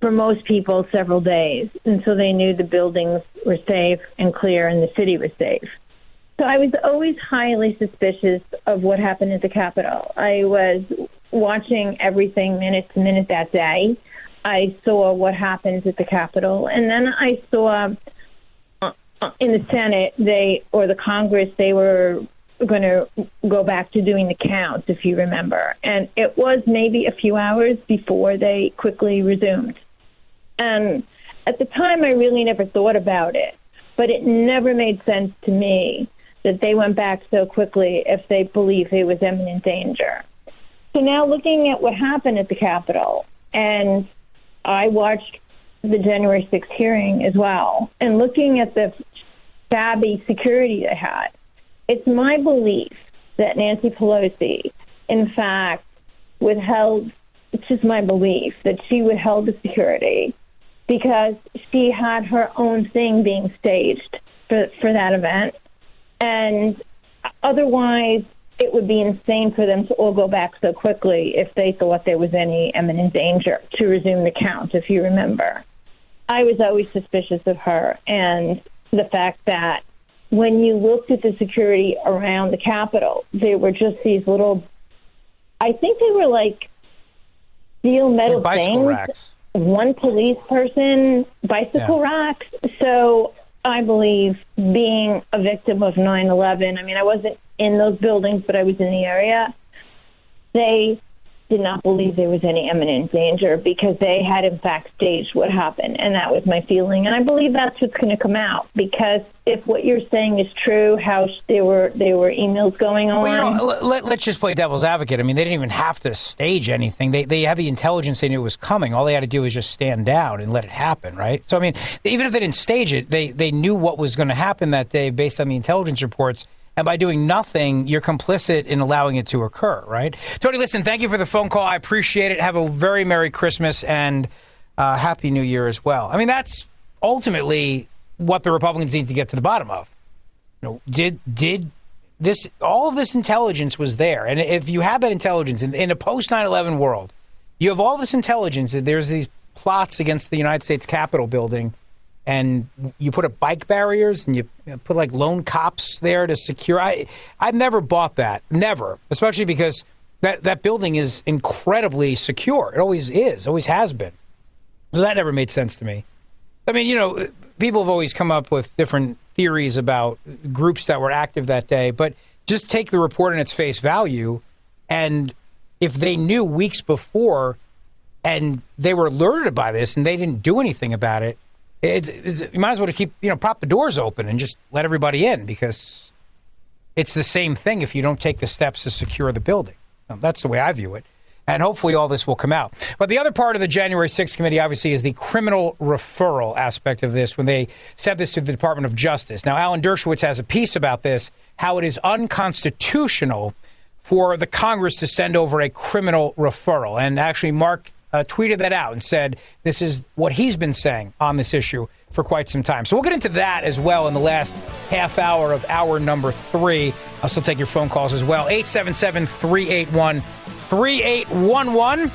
for most people, several days, And so they knew the buildings were safe and clear and the city was safe. So I was always highly suspicious of what happened at the Capitol. I was watching everything minute to minute that day. I saw what happens at the Capitol, and then I saw uh, in the Senate they or the Congress they were going to go back to doing the counts, if you remember, and it was maybe a few hours before they quickly resumed. And at the time, I really never thought about it, but it never made sense to me that they went back so quickly if they believed there was imminent danger. So now looking at what happened at the Capitol, and I watched the January 6th hearing as well, and looking at the shabby security they had, it's my belief that Nancy Pelosi, in fact, withheld, it's just my belief that she withheld the security because she had her own thing being staged for, for that event. And otherwise, it would be insane for them to all go back so quickly if they thought there was any imminent danger to resume the count, if you remember. I was always suspicious of her and the fact that when you looked at the security around the Capitol, there were just these little, I think they were like steel metal bicycle things. racks. One police person, bicycle Yeah. racks. So I believe being a victim of 9 11, I mean, I wasn't in those buildings, but I was in the area. They did not believe there was any imminent danger because they had, in fact, staged what happened. And that was my feeling. And I believe that's what's going to come out because if what you're saying is true, how sh- there were there were emails going on. Well, you know, let, let, let's just play devil's advocate. I mean, they didn't even have to stage anything. They they had the intelligence; they knew it was coming. All they had to do was just stand down and let it happen, right? So, I mean, even if they didn't stage it, they they knew what was going to happen that day based on the intelligence reports. And by doing nothing, you're complicit in allowing it to occur, right? Tony, listen, thank you for the phone call. I appreciate it. Have a very Merry Christmas and uh, Happy New Year as well. I mean, that's ultimately what the Republicans need to get to the bottom of. You know, did did this all of this intelligence was there, and if you have that intelligence in, in a post 9/11 world, you have all this intelligence that there's these plots against the United States Capitol building, and you put up bike barriers and you put like lone cops there to secure. I I've never bought that, never, especially because that that building is incredibly secure. It always is, always has been. So that never made sense to me. I mean, you know, people have always come up with different theories about groups that were active that day, but just take the report in its face value. And if they knew weeks before and they were alerted by this and they didn't do anything about it, it, it's you might as well just keep, you know, prop the doors open and just let everybody in because it's the same thing if you don't take the steps to secure the building. That's the way I view it. And hopefully all this will come out. But the other part of the January 6th committee, obviously, is the criminal referral aspect of this when they sent this to the Department of Justice. Now, Alan Dershowitz has a piece about this, how it is unconstitutional for the Congress to send over a criminal referral. And actually, Mark uh, tweeted that out and said this is what he's been saying on this issue for quite some time. So we'll get into that as well in the last half hour of hour number three. I'll still take your phone calls as well. 877 381 3811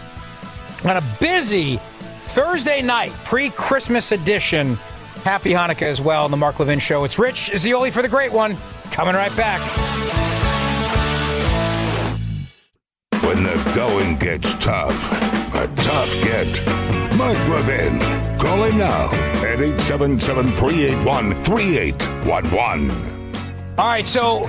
on a busy Thursday night, pre Christmas edition. Happy Hanukkah as well on the Mark Levin Show. It's Rich Zeoli for the great one. Coming right back. When the going gets tough, a tough get. Mark Levin. Call him now at 877 381 3811. All right, so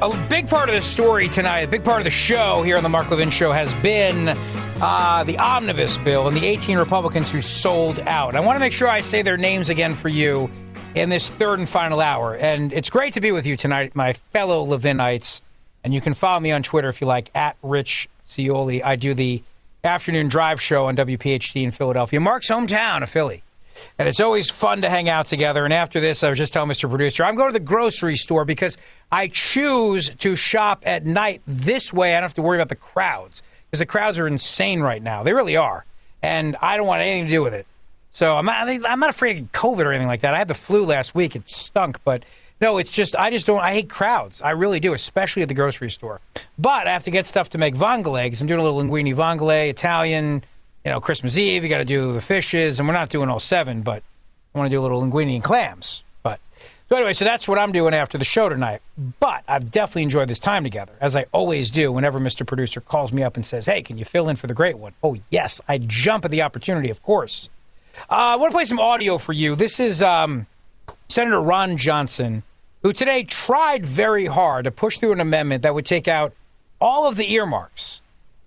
a big part of the story tonight, a big part of the show here on the Mark Levin Show has been uh, the omnibus bill and the 18 Republicans who sold out. I want to make sure I say their names again for you in this third and final hour. And it's great to be with you tonight, my fellow Levinites. And you can follow me on Twitter if you like, at Rich Zeoli. I do the afternoon drive show on WPHT in Philadelphia, Mark's hometown of Philly. And it's always fun to hang out together. And after this, I was just telling Mr. Producer, I'm going to the grocery store because I choose to shop at night this way. I don't have to worry about the crowds because the crowds are insane right now. They really are. And I don't want anything to do with it. So I'm not, I'm not afraid of COVID or anything like that. I had the flu last week. It stunk. But no, it's just, I just don't, I hate crowds. I really do, especially at the grocery store. But I have to get stuff to make vongole because I'm doing a little linguine vongole, Italian, you know, Christmas Eve, you got to do the fishes, and we're not doing all seven, but I want to do a little linguine and clams. But So anyway, so that's what I'm doing after the show tonight. But I've definitely enjoyed this time together, as I always do. Whenever Mr. Producer calls me up and says, "Hey, can you fill in for the great one?" Oh yes, I jump at the opportunity, of course. Uh, I want to play some audio for you. This is um, Senator Ron Johnson, who today tried very hard to push through an amendment that would take out all of the earmarks,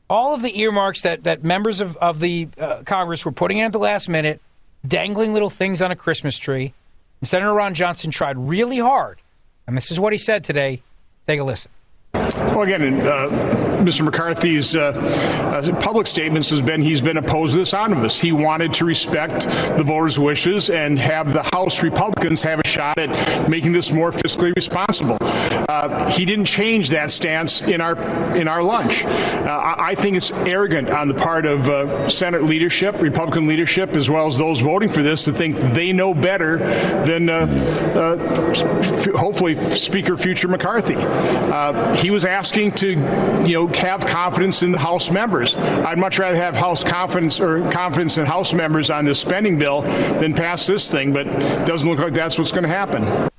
all of the earmarks that that members of of the uh, Congress were putting in at the last minute, dangling little things on a Christmas tree. And Senator Ron Johnson tried really hard, and this is what he said today. Take a listen. Well, again, uh, Mr. McCarthy's uh, uh, public statements has been he's been opposed to this omnibus. He wanted to respect the voters' wishes and have the House Republicans have a shot at making this more fiscally responsible. Uh, he didn't change that stance in our in our lunch. Uh, I, I think it's arrogant on the part of uh, Senate leadership, Republican leadership, as well as those voting for this, to think they know better than f- hopefully Speaker future McCarthy. he was asking to, you know, have confidence in the House members. I'd much rather have House confidence or confidence in House members on this spending bill than pass this thing, but it doesn't look like that's what's going to happen.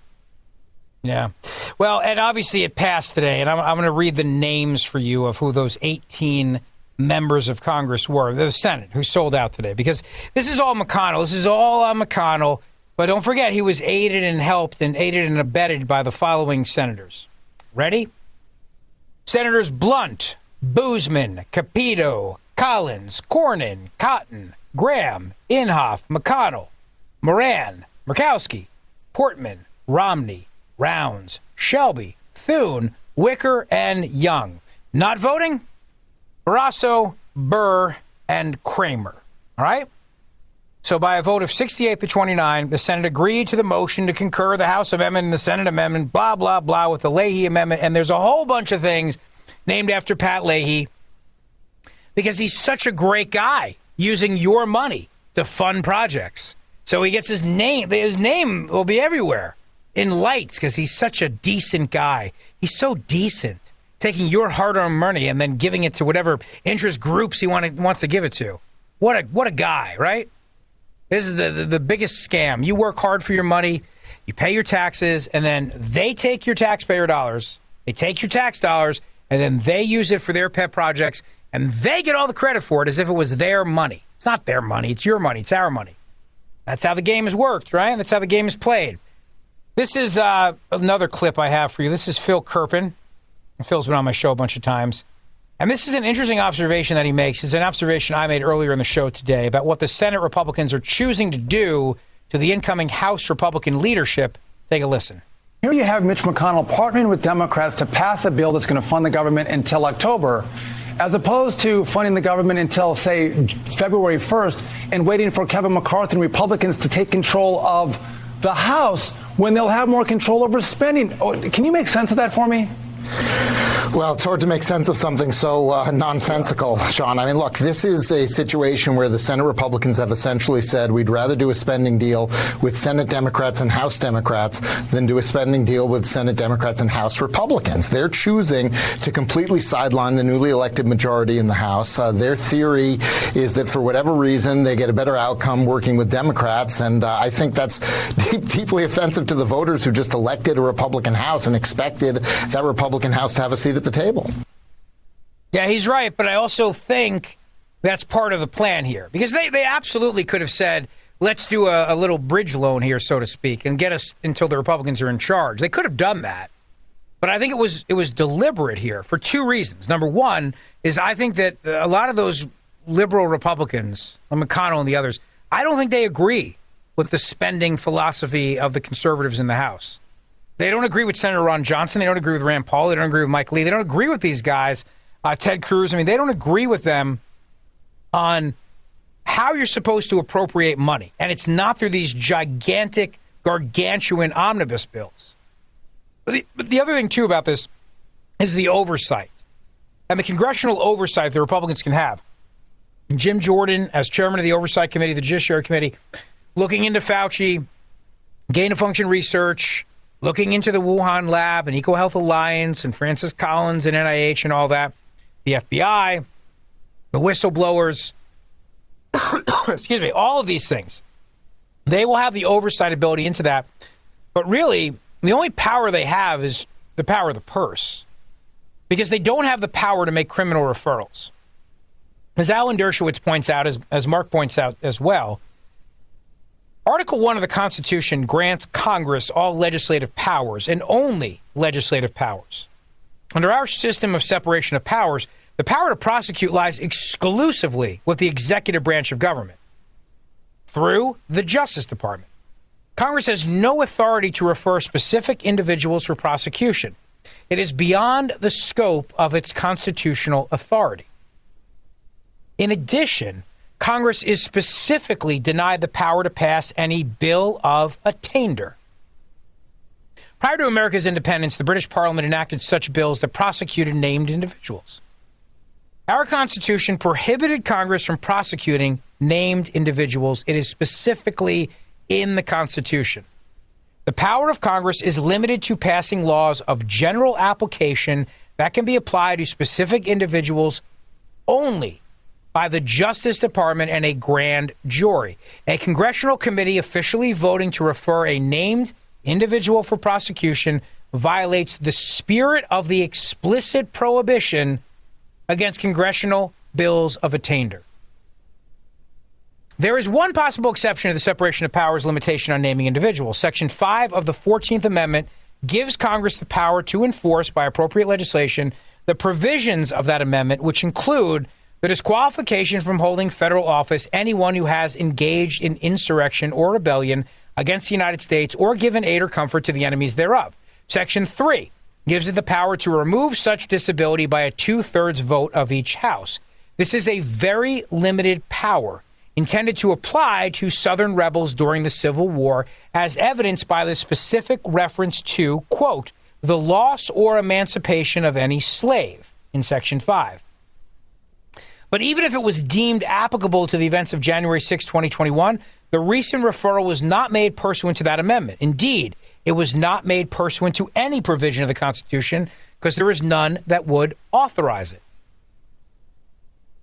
Yeah. Well, and obviously it passed today, and I'm, I'm going to read the names for you of who those 18 members of Congress were, the Senate, who sold out today, because this is all McConnell. This is all on McConnell. But don't forget, he was aided and helped and aided and abetted by the following senators. Ready? Senators Blunt, Boozman, Capito, Collins, Cornyn, Cotton, Graham, Inhofe, McConnell, Moran, Murkowski, Portman, Romney, Rounds, Shelby, Thune, Wicker, and Young. Not voting? Barrasso, Burr, and Cramer. All right? So, by a vote of 68 to 29, the Senate agreed to the motion to concur the House amendment and the Senate amendment, blah, blah, blah, with the Leahy amendment. And there's a whole bunch of things named after Pat Leahy because he's such a great guy using your money to fund projects. So he gets his name, his name will be everywhere in lights because he's such a decent guy. He's so decent, taking your hard earned money and then giving it to whatever interest groups he want wants to give it to. What a, what a guy, right? This is the, the, the biggest scam. You work hard for your money, you pay your taxes, and then they take your taxpayer dollars, they take your tax dollars, and then they use it for their pet projects, and they get all the credit for it as if it was their money. It's not their money, it's your money, it's our money. That's how the game has worked, right? That's how the game is played. This is uh, another clip I have for you. This is Phil Kerpen. Phil's been on my show a bunch of times. And this is an interesting observation that he makes. It's an observation I made earlier in the show today about what the Senate Republicans are choosing to do to the incoming House Republican leadership. Take a listen. Here you have Mitch McConnell partnering with Democrats to pass a bill that's going to fund the government until October, as opposed to funding the government until, say, February 1st and waiting for Kevin McCarthy and Republicans to take control of the House when they'll have more control over spending. Oh, can you make sense of that for me? Well, it's hard to make sense of something so uh, nonsensical, Sean. I mean, look, this is a situation where the Senate Republicans have essentially said we'd rather do a spending deal with Senate Democrats and House Democrats than do a spending deal with Senate Democrats and House Republicans. They're choosing to completely sideline the newly elected majority in the House. Uh, their theory is that for whatever reason, they get a better outcome working with Democrats. And uh, I think that's deep, deeply offensive to the voters who just elected a Republican House and expected that Republican House to have a seat at the table. Yeah, he's right, but I also think that's part of the plan here because they, they absolutely could have said, let's do a, a, little bridge loan here, so to speak, and get us until the Republicans are in charge. They could have done that. But I think it was it was deliberate here for two reasons. Number one is I think that a lot of those liberal Republicans, McConnell and the others, I don't think they agree with the spending philosophy of the conservatives in the House. They don't agree with Senator Ron Johnson. They don't agree with Rand Paul. They don't agree with Mike Lee. They don't agree with these guys, uh, Ted Cruz. I mean, they don't agree with them on how you're supposed to appropriate money. And it's not through these gigantic, gargantuan omnibus bills. But the, but the other thing, too, about this is the oversight and the congressional oversight the Republicans can have. Jim Jordan, as chairman of the Oversight Committee, the Judiciary Committee, looking into Fauci, gain of function research, looking into the Wuhan lab and EcoHealth Alliance and Francis Collins and NIH and all that, the FBI, the whistleblowers, excuse me, all of these things, they will have the oversight ability into that But really, the only power they have is the power of the purse because they don't have the power to make criminal referrals. As Alan Dershowitz points out, as, as Mark points out as well, Article 1 of the Constitution grants Congress all legislative powers and only legislative powers. Under our system of separation of powers, the power to prosecute lies exclusively with the executive branch of government through the Justice Department. Congress has no authority to refer specific individuals for prosecution. It is beyond the scope of its constitutional authority. In addition, Congress is specifically denied the power to pass any bill of attainder. Prior to America's independence, the British Parliament enacted such bills that prosecuted named individuals. Our Constitution prohibited Congress from prosecuting named individuals. It is specifically in the Constitution. The power of Congress is limited to passing laws of general application that can be applied to specific individuals only by the Justice Department and a grand jury. A congressional committee officially voting to refer a named individual for prosecution violates the spirit of the explicit prohibition against congressional bills of attainder. There is one possible exception to the separation of powers limitation on naming individuals. Section 5 of the 14th Amendment gives Congress the power to enforce by appropriate legislation the provisions of that amendment, which include the disqualification from holding federal office anyone who has engaged in insurrection or rebellion against the United States or given aid or comfort to the enemies thereof. Section 3 gives it the power to remove such disability by a two thirds vote of each House. This is a very limited power intended to apply to Southern rebels during the Civil War, as evidenced by the specific reference to, quote, the loss or emancipation of any slave in Section 5. But even if it was deemed applicable to the events of January 6, 2021, the recent referral was not made pursuant to that amendment. Indeed, it was not made pursuant to any provision of the Constitution because there is none that would authorize it.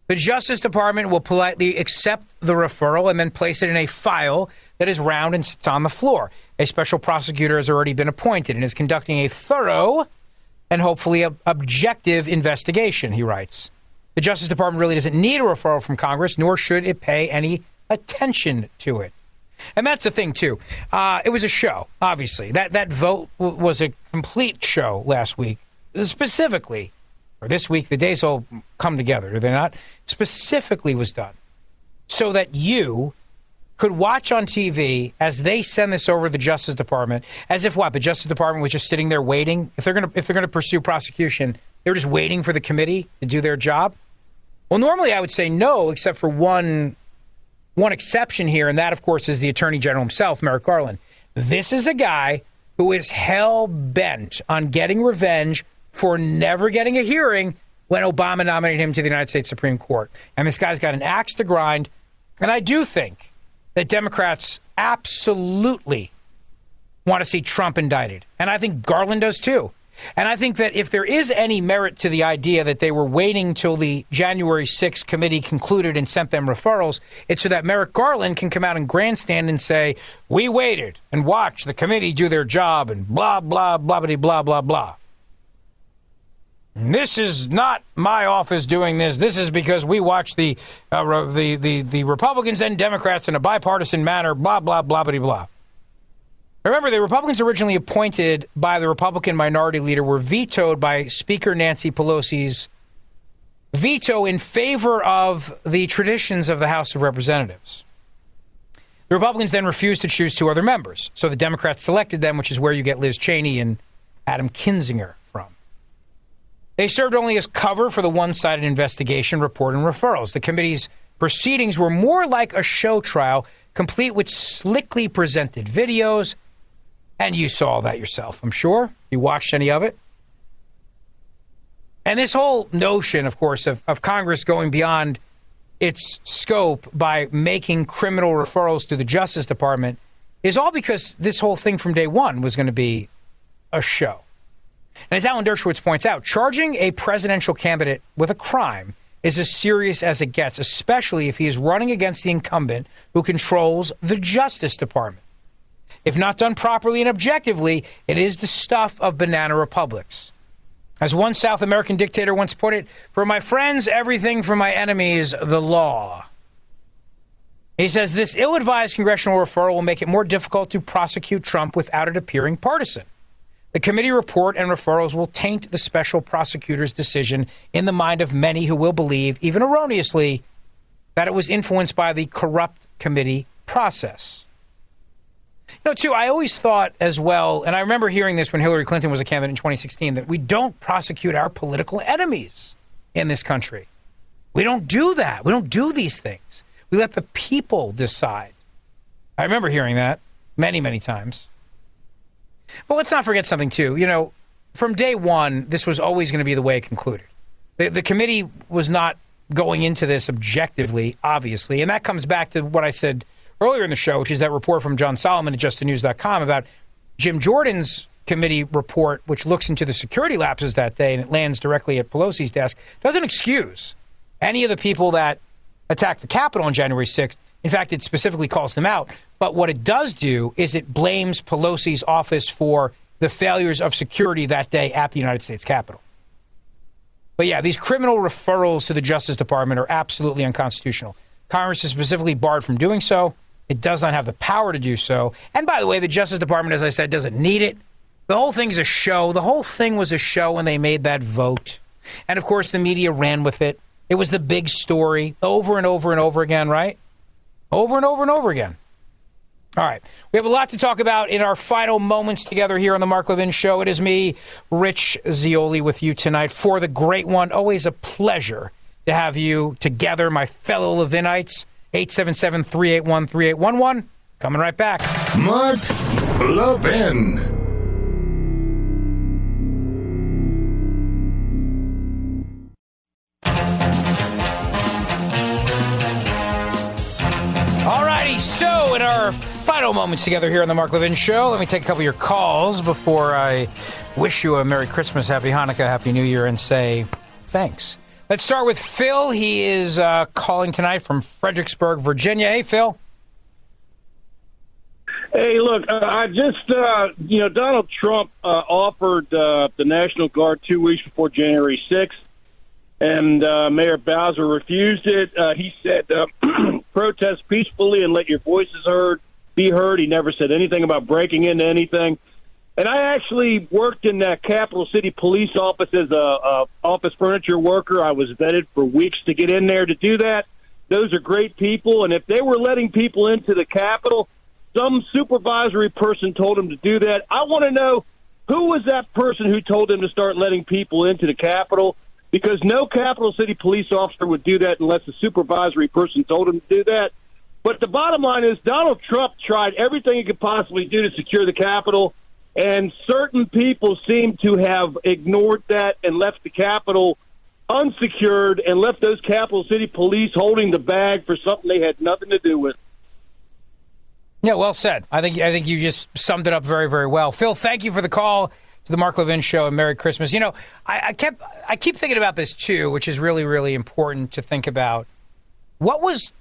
The Justice Department will politely accept the referral and then place it in a file that is round and sits on the floor. A special prosecutor has already been appointed and is conducting a thorough and hopefully objective investigation, he writes. The Justice Department really doesn't need a referral from Congress, nor should it pay any attention to it. And that's the thing, too. Uh, it was a show, obviously. That, that vote w- was a complete show last week, specifically or this week, the days all come together, do they not? Specifically was done so that you could watch on TV as they send this over to the Justice Department, as if what the Justice Department was just sitting there waiting. If they're to if they're to pursue prosecution, they're just waiting for the committee to do their job. Well, normally I would say no, except for one one exception here, and that of course is the Attorney General himself, Merrick Garland. This is a guy who is hell bent on getting revenge for never getting a hearing when Obama nominated him to the United States Supreme Court. And this guy's got an axe to grind. And I do think that Democrats absolutely want to see Trump indicted. And I think Garland does too. And I think that if there is any merit to the idea that they were waiting till the January 6th committee concluded and sent them referrals, it's so that Merrick Garland can come out and grandstand and say, We waited and watched the committee do their job and blah, blah, blah, blah, blah, blah, blah. This is not my office doing this. This is because we watch the uh, the, the the Republicans and Democrats in a bipartisan manner. Blah blah blah blah blah. Remember, the Republicans originally appointed by the Republican minority leader were vetoed by Speaker Nancy Pelosi's veto in favor of the traditions of the House of Representatives. The Republicans then refused to choose two other members, so the Democrats selected them, which is where you get Liz Cheney and Adam Kinzinger. From. They served only as cover for the one sided investigation report and referrals. The committee's proceedings were more like a show trial, complete with slickly presented videos. And you saw that yourself, I'm sure. You watched any of it? And this whole notion, of course, of, of Congress going beyond its scope by making criminal referrals to the Justice Department is all because this whole thing from day one was going to be a show. And as Alan Dershowitz points out, charging a presidential candidate with a crime is as serious as it gets, especially if he is running against the incumbent who controls the Justice Department. If not done properly and objectively, it is the stuff of banana republics. As one South American dictator once put it, for my friends, everything, for my enemies, the law. He says this ill advised congressional referral will make it more difficult to prosecute Trump without it appearing partisan. The committee report and referrals will taint the special prosecutor's decision in the mind of many who will believe, even erroneously, that it was influenced by the corrupt committee process. Know, too, I always thought as well, and I remember hearing this when Hillary Clinton was a candidate in 2016, that we don't prosecute our political enemies in this country. We don't do that. We don't do these things. We let the people decide. I remember hearing that many, many times. But let's not forget something, too. You know, from day one, this was always going to be the way it concluded. The, the committee was not going into this objectively, obviously. And that comes back to what I said earlier in the show, which is that report from John Solomon at justthenews.com about Jim Jordan's committee report, which looks into the security lapses that day and it lands directly at Pelosi's desk, doesn't excuse any of the people that attacked the Capitol on January 6th. In fact, it specifically calls them out. But what it does do is it blames Pelosi's office for the failures of security that day at the United States Capitol. But yeah, these criminal referrals to the Justice Department are absolutely unconstitutional. Congress is specifically barred from doing so. It does not have the power to do so. And by the way, the Justice Department, as I said, doesn't need it. The whole thing's a show. The whole thing was a show when they made that vote. And of course, the media ran with it. It was the big story over and over and over again, right? Over and over and over again. All right. We have a lot to talk about in our final moments together here on the Mark Levin Show. It is me, Rich Zeoli, with you tonight for the great one. Always a pleasure to have you together, my fellow Levinites. 877 381 3811. Coming right back. Mark Levin. All righty. So, in our final moments together here on the Mark Levin Show, let me take a couple of your calls before I wish you a Merry Christmas, Happy Hanukkah, Happy New Year, and say thanks. Let's start with Phil. He is uh, calling tonight from Fredericksburg, Virginia. Hey, Phil. Hey, look, uh, I just, uh, you know, Donald Trump uh, offered uh, the National Guard two weeks before January 6th, and uh, Mayor Bowser refused it. Uh, he said, uh, protest peacefully and let your voices heard, be heard. He never said anything about breaking into anything. And I actually worked in that Capital City Police office as a, a office furniture worker. I was vetted for weeks to get in there to do that. Those are great people, and if they were letting people into the Capitol, some supervisory person told them to do that. I want to know who was that person who told them to start letting people into the Capitol? Because no Capital City police officer would do that unless the supervisory person told him to do that. But the bottom line is Donald Trump tried everything he could possibly do to secure the Capitol, and certain people seem to have ignored that and left the Capitol unsecured and left those Capital City police holding the bag for something they had nothing to do with. Yeah, well said. I think I think you just summed it up very, very well. Phil, thank you for the call to the Mark Levin Show and Merry Christmas. You know, I, I kept I keep thinking about this too, which is really, really important to think about. What was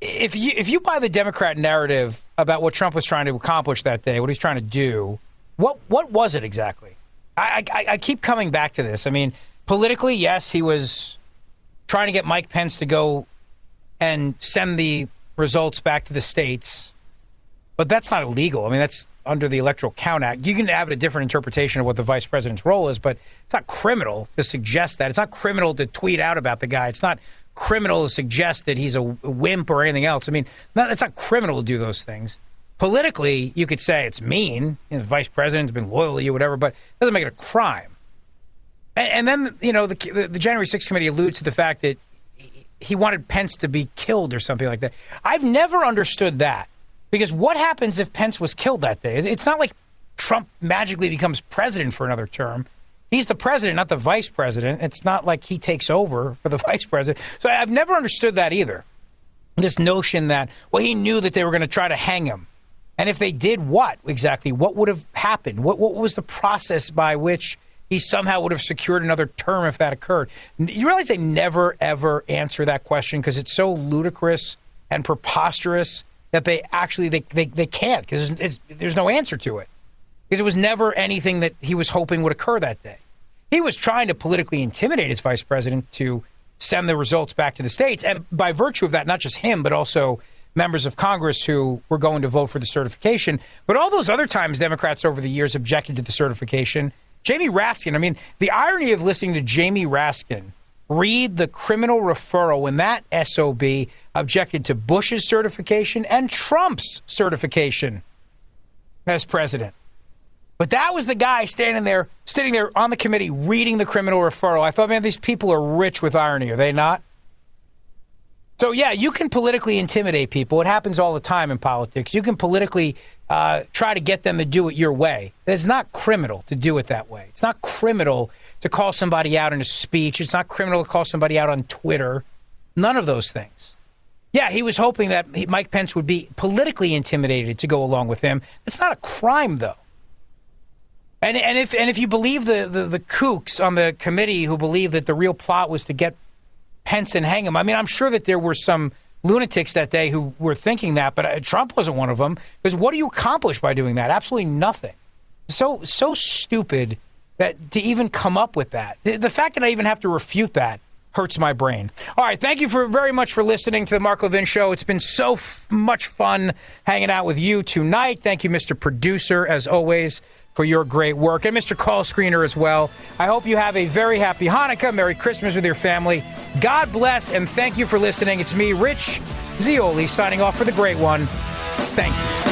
if you if you buy the Democrat narrative about what Trump was trying to accomplish that day, what he's trying to do, what what was it exactly? I, I, I keep coming back to this. I mean, politically, yes, he was trying to get Mike Pence to go and send the results back to the states, but that's not illegal. I mean, that's under the Electoral Count Act. You can have a different interpretation of what the vice president's role is, but it's not criminal to suggest that. It's not criminal to tweet out about the guy. It's not criminal to suggest that he's a wimp or anything else. I mean, not, it's not criminal to do those things. Politically, you could say it's mean. You know, the vice president's been loyal to you, whatever, but it doesn't make it a crime. And, and then, you know, the, the, the January 6th committee alludes to the fact that he wanted Pence to be killed or something like that. I've never understood that because what happens if Pence was killed that day? It's not like Trump magically becomes president for another term. He's the president, not the vice president. It's not like he takes over for the vice president. So I've never understood that either. This notion that, well, he knew that they were going to try to hang him. And if they did what exactly? What would have happened? What, what was the process by which he somehow would have secured another term if that occurred? You realize they never, ever answer that question because it's so ludicrous and preposterous that they actually they they, they can't because there's no answer to it because it was never anything that he was hoping would occur that day. He was trying to politically intimidate his vice president to send the results back to the states, and by virtue of that, not just him but also members of Congress who were going to vote for the certification. But all those other times Democrats over the years objected to the certification. Jamie Raskin, I mean, the irony of listening to Jamie Raskin read the criminal referral when that SOB objected to Bush's certification and Trump's certification as president. But that was the guy standing there, sitting there on the committee reading the criminal referral. I thought, man, these people are rich with irony, are they not? So, yeah, you can politically intimidate people. It happens all the time in politics. You can politically uh, try to get them to do it your way. It's not criminal to do it that way. It's not criminal to call somebody out in a speech. It's not criminal to call somebody out on Twitter. None of those things. Yeah, he was hoping that Mike Pence would be politically intimidated to go along with him. It's not a crime, though. And, and if and if you believe the, the, the kooks on the committee who believe that the real plot was to get Pence and hang him. I mean, I'm sure that there were some lunatics that day who were thinking that, but uh, Trump wasn't one of them. Because what do you accomplish by doing that? Absolutely nothing. So so stupid that to even come up with that. The, the fact that I even have to refute that hurts my brain. All right, thank you for very much for listening to the Mark Levin show. It's been so f- much fun hanging out with you tonight. Thank you, Mr. Producer, as always for your great work, and Mr. Call Screener as well. I hope you have a very happy Hanukkah, Merry Christmas with your family. God bless, and thank you for listening. It's me, Rich Zeoli, signing off for the great one. Thank you.